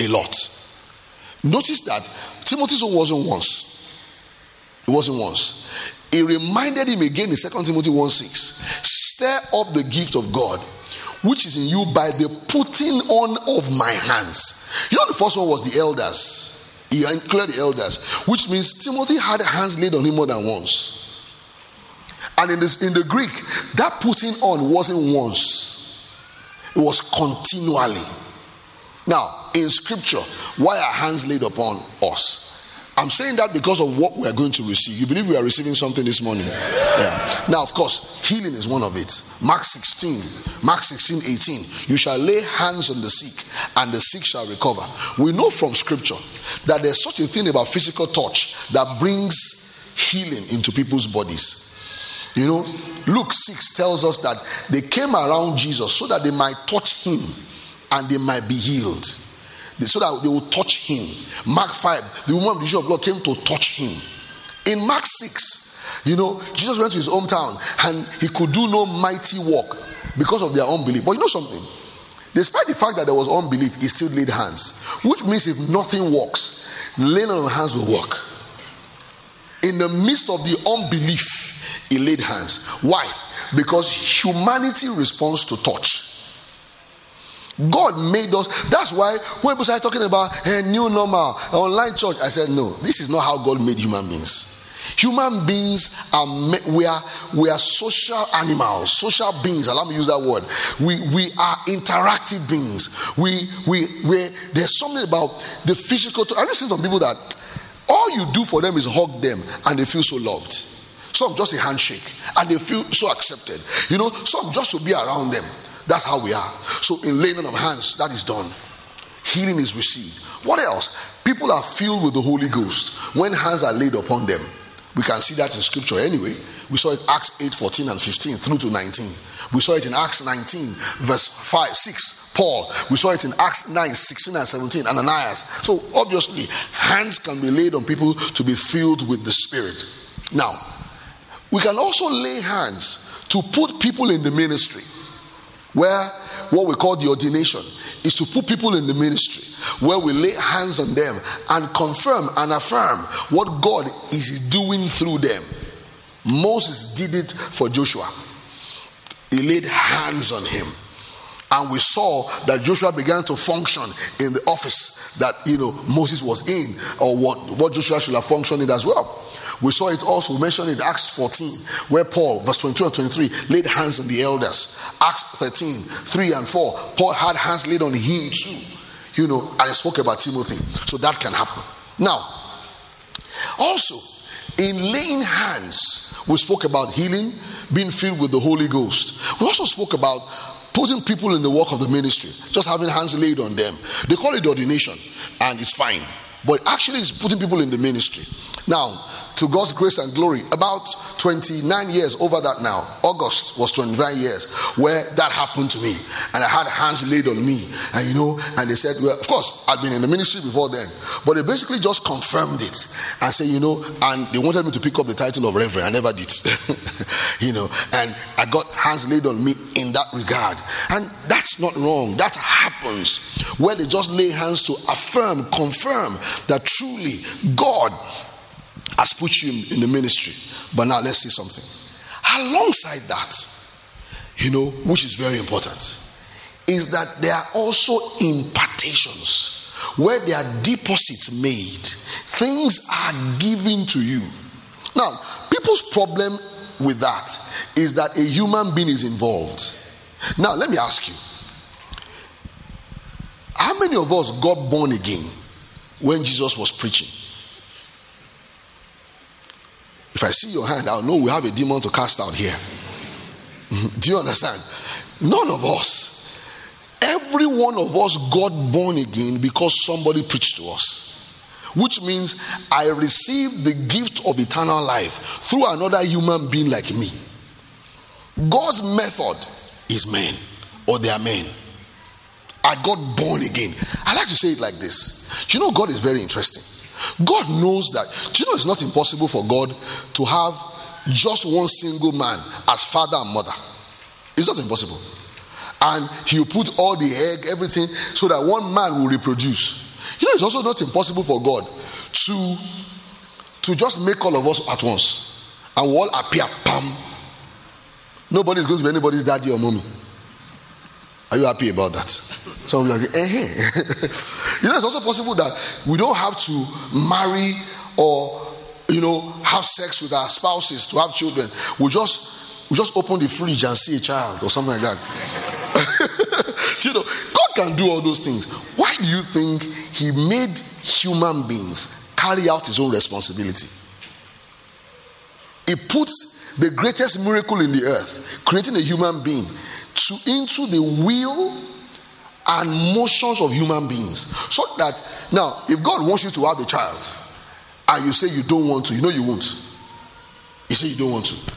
a lot. Notice that Timothy's own wasn't once. It wasn't once. He reminded him again in 2 Timothy 1 6 Stir up the gift of God, which is in you by the putting on of my hands. You know, the first one was the elders. He included the elders, which means Timothy had hands laid on him more than once. And in, this, in the Greek, that putting on wasn't once, it was continually. Now, in scripture, why are hands laid upon us? I'm saying that because of what we are going to receive. You believe we are receiving something this morning? Yeah. Now, of course, healing is one of it. Mark 16, Mark 16, 18. You shall lay hands on the sick, and the sick shall recover. We know from scripture that there's such a thing about physical touch that brings healing into people's bodies. You know, Luke 6 tells us that they came around Jesus so that they might touch him and they might be healed. So that they will touch him. Mark 5, the woman of the issue of blood came to touch him. In Mark 6, you know, Jesus went to his hometown and he could do no mighty work because of their unbelief. But you know something? Despite the fact that there was unbelief, he still laid hands. Which means if nothing works, laying on hands will work. In the midst of the unbelief, he laid hands. Why? Because humanity responds to touch. God made us. That's why when people start talking about a new normal, online church, I said, no, this is not how God made human beings. Human beings are we are we are social animals, social beings. Allow me to use that word. We we are interactive beings. We we we there's something about the physical. I've seen some people that all you do for them is hug them and they feel so loved. Some just a handshake and they feel so accepted. You know, some just to be around them. That's how we are. So in laying of hands, that is done. Healing is received. What else? People are filled with the Holy Ghost when hands are laid upon them. We can see that in scripture anyway. We saw it Acts 8, 14 and 15 through to 19. We saw it in Acts 19, verse 5, 6, Paul. We saw it in Acts 9, 16 and 17, Ananias. So obviously, hands can be laid on people to be filled with the Spirit. Now, we can also lay hands to put people in the ministry, where what we call the ordination is to put people in the ministry, where we lay hands on them and confirm and affirm what God is doing through them. Moses did it for Joshua, he laid hands on him. And we saw that Joshua began to function in the office that you know Moses was in, or what, what Joshua should have functioned in as well. We saw it also mentioned in Acts 14, where Paul, verse 22 and 23, laid hands on the elders. Acts 13, 3 and 4, Paul had hands laid on him too. You know, and he spoke about Timothy. So that can happen. Now, also, in laying hands, we spoke about healing, being filled with the Holy Ghost. We also spoke about putting people in the work of the ministry, just having hands laid on them. They call it ordination, and it's fine. But actually, it's putting people in the ministry. Now, to God's grace and glory. About 29 years over that now. August was 29 years where that happened to me. And I had hands laid on me. And you know, and they said, well, of course, I'd been in the ministry before then. But they basically just confirmed it and said, you know, and they wanted me to pick up the title of Reverend. I never did. you know, and I got hands laid on me in that regard. And that's not wrong. That happens where they just lay hands to affirm, confirm that truly God has put you in, in the ministry. But now let's see something. Alongside that, you know, which is very important, is that there are also impartations where there are deposits made. Things are given to you. Now, people's problem with that is that a human being is involved. Now, let me ask you how many of us got born again when Jesus was preaching? If I see your hand, I'll know we have a demon to cast out here. Mm-hmm. Do you understand? None of us. Every one of us got born again because somebody preached to us. Which means I received the gift of eternal life through another human being like me. God's method is man, or they are men. I got born again. I like to say it like this. You know God is very interesting? God knows that. Do you know it's not impossible for God to have just one single man as father and mother? It's not impossible. And he'll put all the egg, everything, so that one man will reproduce. You know, it's also not impossible for God to, to just make all of us at once and we all appear, pam. Nobody is going to be anybody's daddy or mommy. Are you happy about that? Some of you are like, eh, eh. you know, it's also possible that we don't have to marry or you know have sex with our spouses to have children. We just we just open the fridge and see a child or something like that. you know, God can do all those things. Why do you think He made human beings carry out His own responsibility? He puts the greatest miracle in the earth, creating a human being, to into the will and motions of human beings. So that now, if God wants you to have a child and you say you don't want to, you know you won't. You say you don't want to.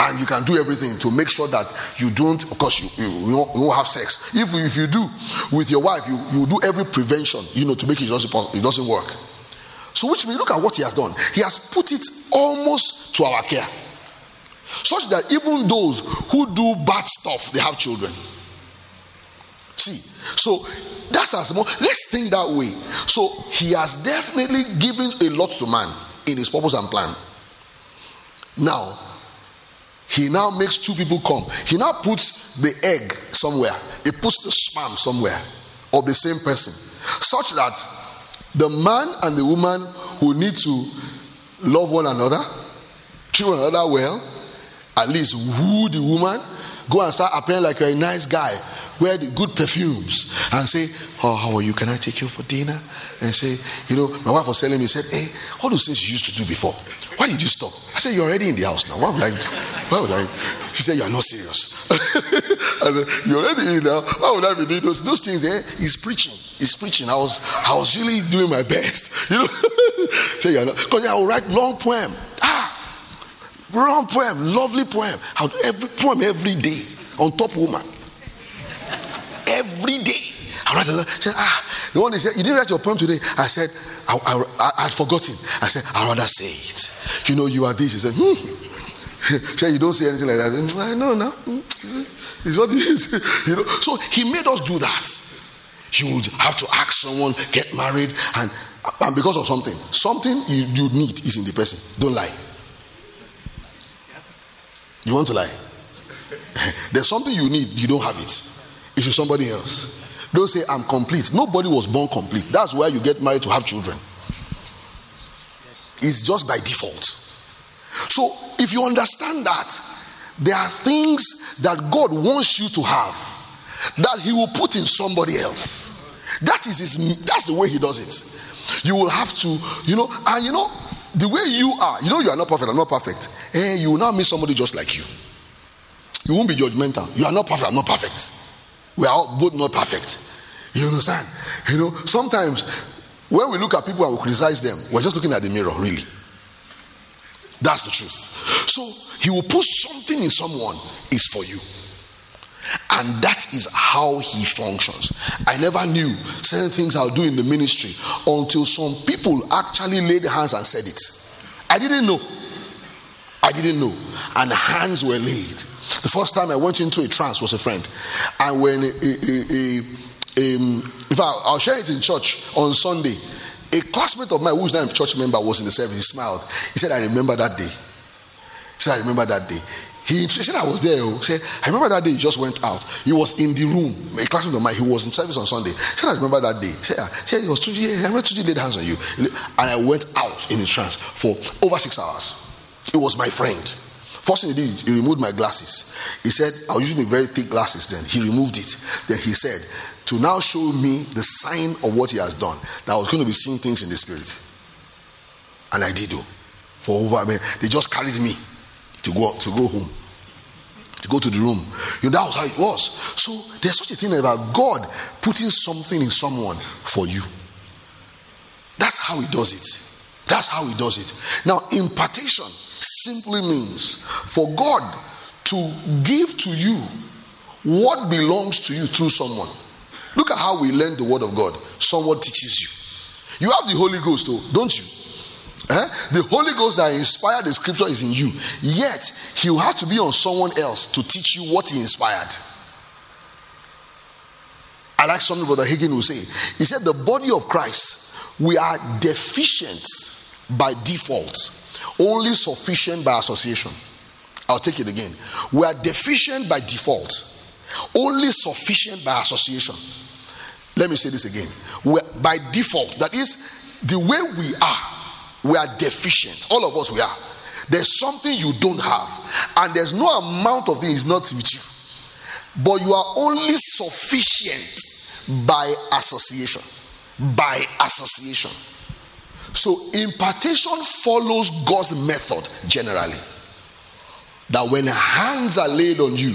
And you can do everything to make sure that you don't, of course, you, you, you, won't, you won't have sex. If, if you do with your wife, you, you do every prevention, you know, to make it doesn't, it doesn't work. So, which means, look at what he has done. He has put it almost to our care. Such that even those who do bad stuff, they have children. See, so that's as much. Let's think that way. So he has definitely given a lot to man in his purpose and plan. Now, he now makes two people come. He now puts the egg somewhere. He puts the sperm somewhere of the same person, such that the man and the woman who need to love one another, treat one another well, at least woo the woman, go and start appearing like you're a nice guy, wear the good perfumes, and say, Oh, how are you? Can I take you for dinner? And say, You know, my wife was telling me, said, Hey, all those things you used to do before, why did you stop? I said, You're already in the house now. Why would I? Why would I? She said, You're not serious. I said, You're already in now. Why would I be doing those, those things there? He's preaching. He's preaching. I was I was really doing my best. You know? say you're not because I will write long poem. Ah, long poem, lovely poem. Every poem every day on top woman. Every day. I write a said, ah, the one said, you didn't write your poem today. I said, I, I, I had forgotten. I said, I'd rather say it. You know, you are this. He said, hmm. said, you don't say anything like that. I said, no, no. It's what it is. you know, so he made us do that. You would have to ask someone, get married, and, and because of something. Something you, you need is in the person. Don't lie. You want to lie? There's something you need, you don't have it. It's with somebody else. Don't say, I'm complete. Nobody was born complete. That's why you get married to have children. It's just by default. So, if you understand that, there are things that God wants you to have that He will put in somebody else. That is his, that's the way He does it. You will have to, you know, and you know, the way you are, you know, you are not perfect, I'm not perfect. Eh, you will now meet somebody just like you. You won't be judgmental. You are not perfect, I'm not perfect. We are both not perfect. You understand? You know, sometimes when we look at people and we criticize them, we're just looking at the mirror, really. That's the truth. So he will put something in someone is for you. And that is how he functions. I never knew certain things I'll do in the ministry until some people actually laid hands and said it. I didn't know. I didn't know. And hands were laid. The first time I went into a trance was a friend. And when a, a, a, a um, in fact, I'll share it in church on Sunday. A classmate of mine who's now a church member was in the service. He smiled. He said, I remember that day. He said, I remember that day. He, said, I was there. He said, I remember that day he just went out. He was in the room, a classmate of mine. He was in service on Sunday. He said, I remember that day. He said, ah, said it was two I remember Tuji laid hands on you. And I went out in a trance for over six hours. It was my friend. First thing he did, he removed my glasses. He said, I was using very thick glasses then. He removed it. Then he said, to now show me the sign of what he has done, that I was going to be seeing things in the spirit. And I did, though. For over, I mean, they just carried me to go to go home to go to the room. You know that was how it was. So there's such a thing about god putting something in someone for you. That's how he does it. That's how he does it. Now impartation simply means for god to give to you what belongs to you through someone. Look at how we learn the word of god. Someone teaches you. You have the holy ghost though don't you Eh? The Holy Ghost that inspired the scripture is in you. Yet, he will have to be on someone else to teach you what he inspired. I like something Brother Hagin will say. He said, The body of Christ, we are deficient by default, only sufficient by association. I'll take it again. We are deficient by default, only sufficient by association. Let me say this again. We're, by default, that is the way we are we are deficient. All of us, we are. There's something you don't have, and there's no amount of things not with you. But you are only sufficient by association. By association. So, impartation follows God's method generally. That when hands are laid on you,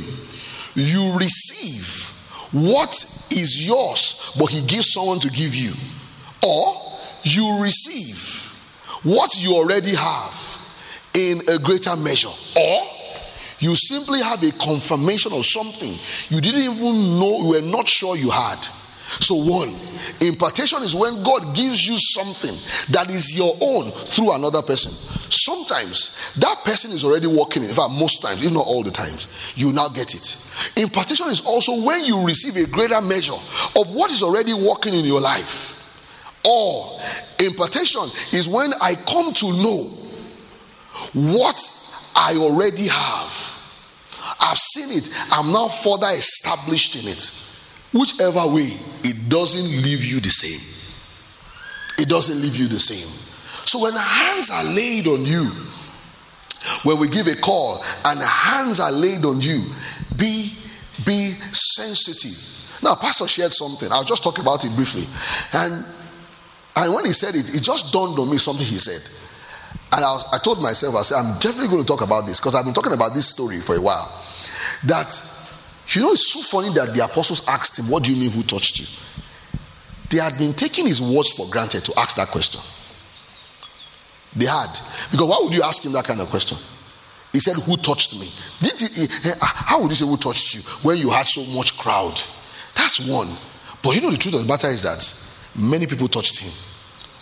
you receive what is yours, but He gives someone to give you. Or you receive what you already have in a greater measure, or you simply have a confirmation of something you didn't even know, you were not sure you had. So, one, impartation is when God gives you something that is your own through another person. Sometimes that person is already working, in fact, most times, if not all the times, you now get it. Impartation is also when you receive a greater measure of what is already working in your life. Or impartation is when I come to know what I already have. I've seen it, I'm now further established in it. Whichever way, it doesn't leave you the same. It doesn't leave you the same. So when hands are laid on you, when we give a call and hands are laid on you, be be sensitive. Now, Pastor shared something. I'll just talk about it briefly. And and when he said it, it just dawned on me something he said. And I, was, I told myself, I said, I'm definitely going to talk about this because I've been talking about this story for a while. That, you know, it's so funny that the apostles asked him, What do you mean, who touched you? They had been taking his words for granted to ask that question. They had. Because why would you ask him that kind of question? He said, Who touched me? Did he, ah, how would you say, Who touched you when you had so much crowd? That's one. But you know, the truth of the matter is that Many people touched him.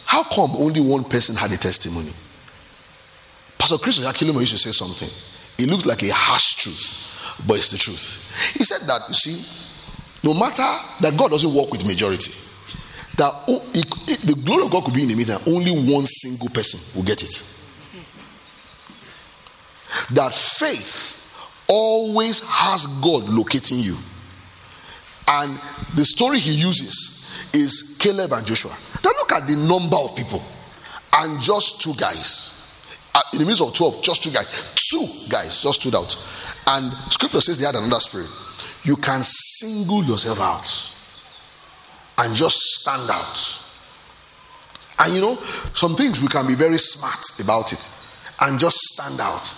How come only one person had a testimony? Pastor Chris Oyakhilome used to say something. It looked like a harsh truth, but it's the truth. He said that, you see, no matter that God doesn't work with majority, that the glory of God could be in a meeting, only one single person will get it. That faith always has God locating you. And the story he uses is Caleb and Joshua. Now look at the number of people and just two guys. Uh, in the midst of 12, just two guys. Two guys just stood out. And scripture says they had another spirit. You can single yourself out and just stand out. And you know, some things we can be very smart about it and just stand out.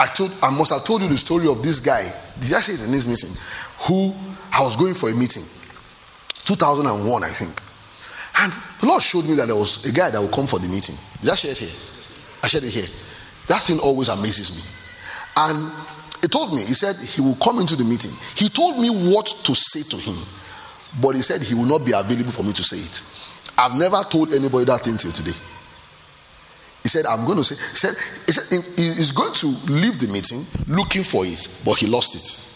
I told I must have told you the story of this guy. Did I say it in this meeting? Who I was going for a meeting 2001, I think. And the Lord showed me that there was a guy that would come for the meeting. Did I share it here? I shared it here. That thing always amazes me. And he told me, he said he will come into the meeting. He told me what to say to him, but he said he will not be available for me to say it. I've never told anybody that thing till today. He said, I'm going to say, he said, he said he's going to leave the meeting looking for it, but he lost it.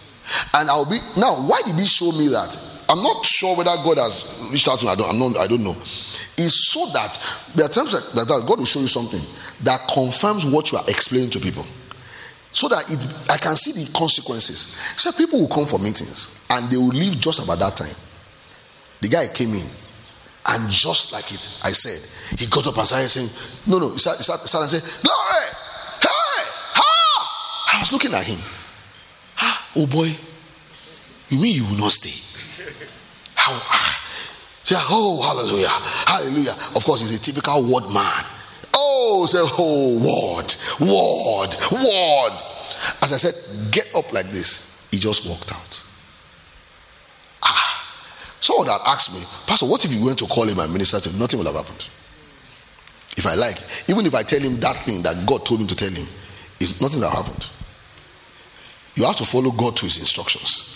And I'll be now, why did he show me that? I'm not sure whether God has reached out to me. I don't, I'm not, I don't know. It's so that there are times that, that God will show you something that confirms what you are explaining to people. So that it, I can see the consequences. So people will come for meetings and they will leave just about that time. The guy came in and just like it, I said, he got up and started saying, No, no, he started, he started saying, Glory! Hey! Ha! I was looking at him. Oh boy, you mean you will not stay? How? Say, oh, hallelujah, hallelujah. Of course, he's a typical word man. Oh, say, oh, word, word, word. As I said, get up like this. He just walked out. Ah. Someone that asked me, Pastor, what if you went to call him and minister to him? Nothing will have happened. If I like, even if I tell him that thing that God told me to tell him, it's nothing that happened. You have to follow God to his instructions.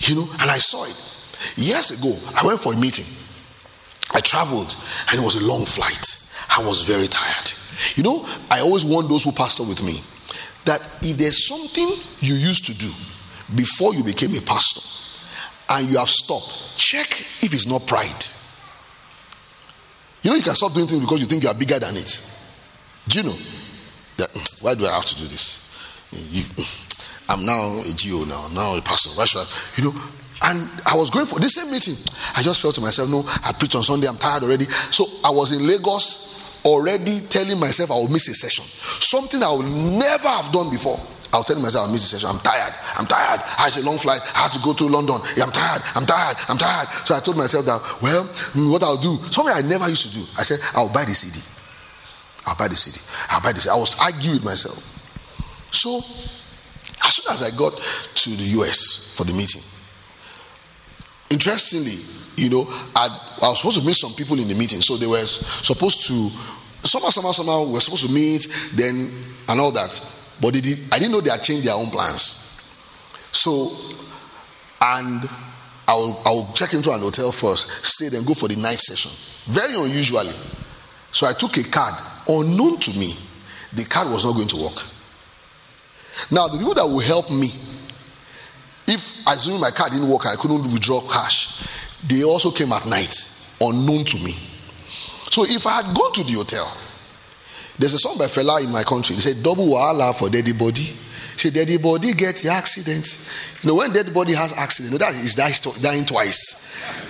You know, and I saw it. Years ago, I went for a meeting. I traveled and it was a long flight. I was very tired. You know, I always warn those who pastor with me that if there's something you used to do before you became a pastor and you have stopped, check if it's not pride. You know, you can stop doing things because you think you are bigger than it. Do you know? That, hmm, why do I have to do this? Hmm, you, hmm. I'm now a GO now, now a pastor. Why should I? You know, and I was going for the same meeting. I just felt to myself, no, I preached on Sunday, I'm tired already. So I was in Lagos already telling myself I will miss a session. Something I would never have done before. I'll tell myself I'll miss a session. I'm tired. I'm tired. I had a long flight. I had to go to London. I'm tired. I'm tired. I'm tired. So I told myself that, well, what I'll do, something I never used to do. I said, I'll buy the CD. I'll buy the CD. I'll buy the CD. I was arguing with myself. So as soon as I got to the US for the meeting, interestingly, you know, I'd, i was supposed to meet some people in the meeting. So they were supposed to, somehow, somehow, somehow, we were supposed to meet, then, and all that. But did, I didn't know they had changed their own plans. So, and I'll, I'll check into an hotel first, stay, then go for the night session. Very unusually. So I took a card, unknown to me, the card was not going to work. Now, the people that will help me, if assuming my card didn't work I couldn't withdraw cash, they also came at night, unknown to me. So if I had gone to the hotel, there's a song by Fela in my country. He said, Double wahala for dead body. He said, Daddy body get the accident. You know, when dead body has accident, you know, that is dying twice.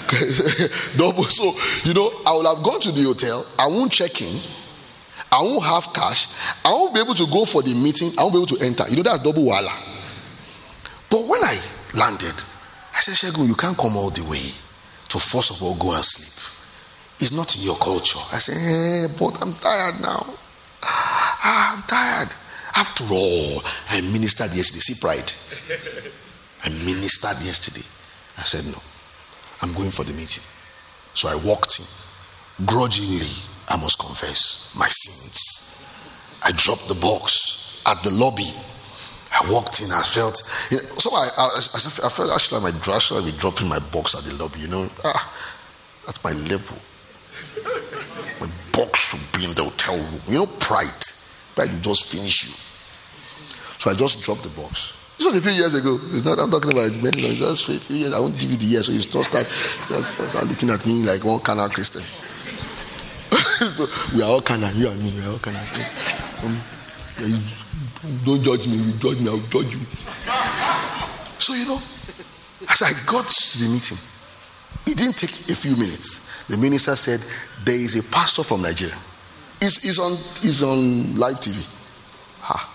Double. So, you know, I would have gone to the hotel, I won't check in. I won't have cash. I won't be able to go for the meeting. I won't be able to enter. You know, that's double wahala. But when I landed, I said, Segun, you can't come all the way to first of all go and sleep. It's not in your culture. I said, hey, eh, but I'm tired now. Ah, I'm tired. After all, I ministered yesterday. See pride. I ministered yesterday. I said, no, I'm going for the meeting. So I walked in grudgingly I must confess my sins. I dropped the box at the lobby. I walked in, I felt, you know, so I, I, I, I felt actually my dresser should be dropping my box at the lobby, you know. Ah, that's my level. My box should be in the hotel room. You know, pride. Pride will just finish you. So I just dropped the box. This was a few years ago. It's not, I'm talking about many, just a few years. I won't give you the year, so you start, start, start looking at me like one carnal Christian. so we are all kind of you and me, we are all kind of. Um, don't judge me, you judge me, I'll judge you. So, you know, as I got to the meeting, it didn't take a few minutes. The minister said, There is a pastor from Nigeria. He's, he's, on, he's on live TV. Ha.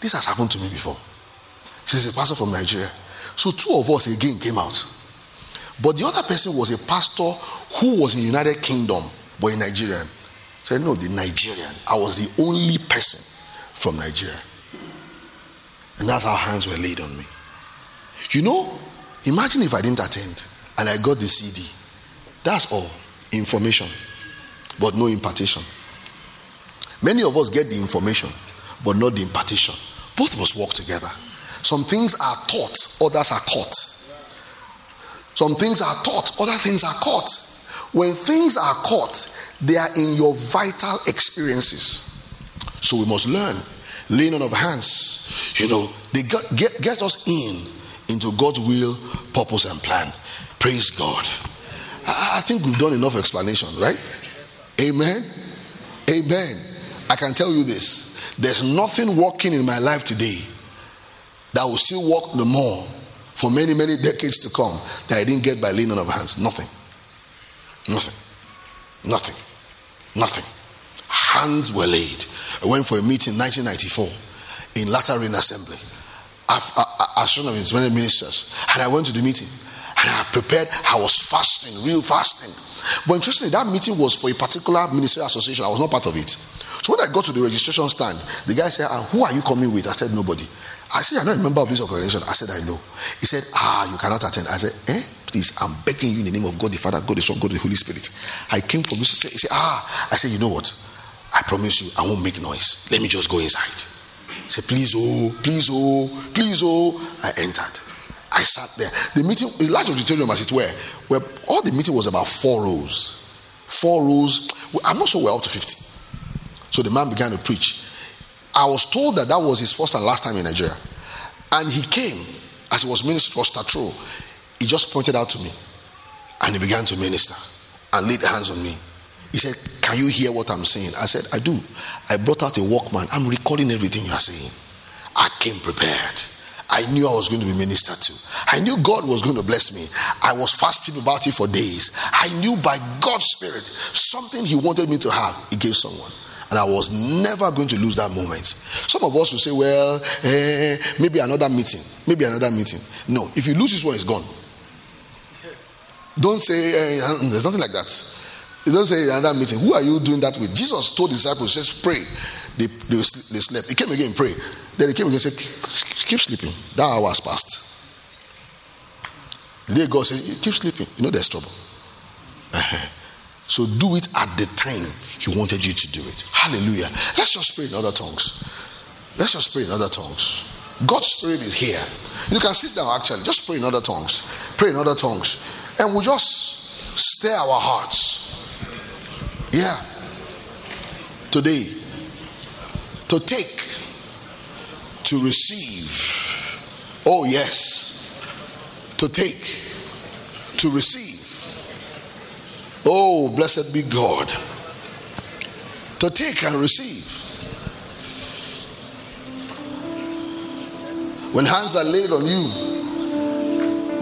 This has happened to me before. She's a pastor from Nigeria. So two of us again came out. But the other person was a pastor who was in United Kingdom but a Nigerian. said, No, the Nigerian. I was the only person from Nigeria. And that's how hands were laid on me. You know, imagine if I didn't attend and I got the CD. That's all. Information, but no impartation. Many of us get the information, but not the impartation. Both must work together. Some things are taught, others are caught. Some things are taught, other things are caught. When things are caught, they are in your vital experiences. So we must learn. Laying on of hands, you know, they get, get, get us in into God's will, purpose, and plan. Praise God. I, think we've done enough explanation, right? Amen. Amen. I can tell you this there's nothing working in my life today that will still work the more for many, many decades to come that I didn't get by laying on of hands. Nothing. Nothing. Nothing. Nothing. Hands were laid. I went for a meeting in 1994 in Latter Rain Assembly. Of his many ministers. And I went to the meeting. And I prepared, I was fasting, real fasting. But interestingly, that meeting was for a particular ministerial association. I was not part of it. So when I got to the registration stand, the guy said, ah, Who are you coming with? I said, Nobody. I said, You're not a member of this organization. I said, I know. He said, Ah, you cannot attend. I said, Eh? Please, I'm begging you in the name of God the Father, God the Son, God the Holy Spirit. I came from this. He said, Ah, I said, You know what? I promise you, I won't make noise. Let me just go inside. He said, Please, oh, please, oh, please, oh. I entered. I sat there. The meeting, a large auditorium as it were, where all the meeting was about four rows. four rows. I'm not sure we're up to 50. So the man began to preach. I was told that that was his first and last time in Nigeria. And he came as he was minister, was Tatro. He just pointed out to me and he began to minister and laid hands on me. He said, Can you hear what I'm saying? I said, I do. I brought out a Walkman. I'm recording everything you are saying. I came prepared. I knew I was going to be ministered to. I knew God was going to bless me. I was fasting about it for days. I knew by God's Spirit something He wanted me to have, He gave someone. And I was never going to lose that moment. Some of us will say, well, eh, maybe another meeting. Maybe another meeting. No, if you lose this one, it's gone. Don't say, eh, there's nothing like that. You don't say another meeting. Who are you doing that with? Jesus told disciples, just pray. They, they, they slept. He came again, pray. Then he came again said, keep sleeping. That hour has passed. The day God said, keep sleeping. You know there's trouble. Uh-huh. So do it at the time He wanted you to do it. Hallelujah. Let's just pray in other tongues. Let's just pray in other tongues. God's Spirit is here. You can sit down actually. Just pray in other tongues. Pray in other tongues. And we just stir our hearts. Yeah. Today, to take, to receive. Oh, yes. To take, to receive. Oh, blessed be God. To take and receive. When hands are laid on you,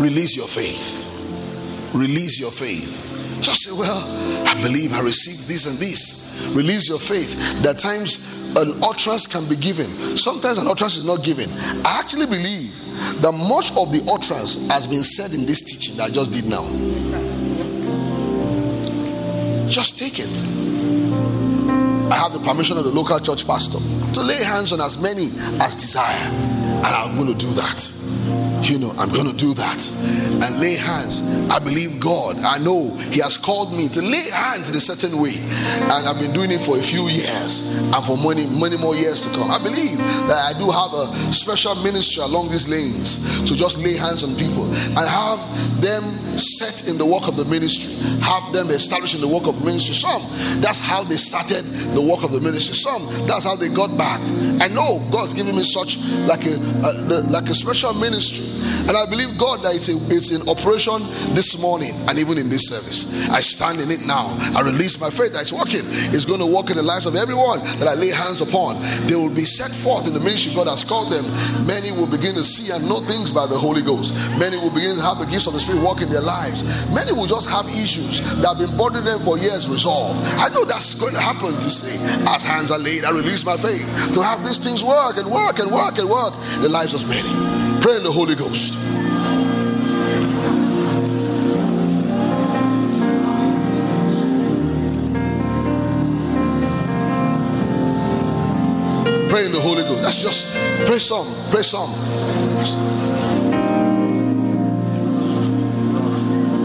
release your faith. Release your faith. Just say, Well, I believe I received this and this. Release your faith. There are times an utterance can be given. Sometimes an utterance is not given. I actually believe that much of the utterance has been said in this teaching that I just did now. Just take it. I have the permission of the local church pastor to lay hands on as many as desire, and I'm going to do that you know, I'm going to do that and lay hands. I believe God. I know He has called me to lay hands in a certain way, and I've been doing it for a few years and for many, many more years to come. I believe that I do have a special ministry along these lanes to just lay hands on people and have them set in the work of the ministry, have them established in the work of ministry. Some, that's how they started the work of the ministry. Some, that's how they got back. I know God's given me such like a, a like a special ministry and I believe God that it's, a, it's in operation this morning and even in this service. I stand in it now. I release my faith that it's working. It's going to work in the lives of everyone that I lay hands upon. They will be set forth in the ministry God has called them. Many will begin to see and know things by the Holy Ghost. Many will begin to have the gifts of the Spirit work in their lives. Many will just have issues that have been bothering them for years resolved. I know that's going to happen to say, as hands are laid, I release my faith to have these things work and work and work and work in the lives of many. Pray in the Holy Ghost. Pray in the Holy Ghost. That's just pray some, pray some.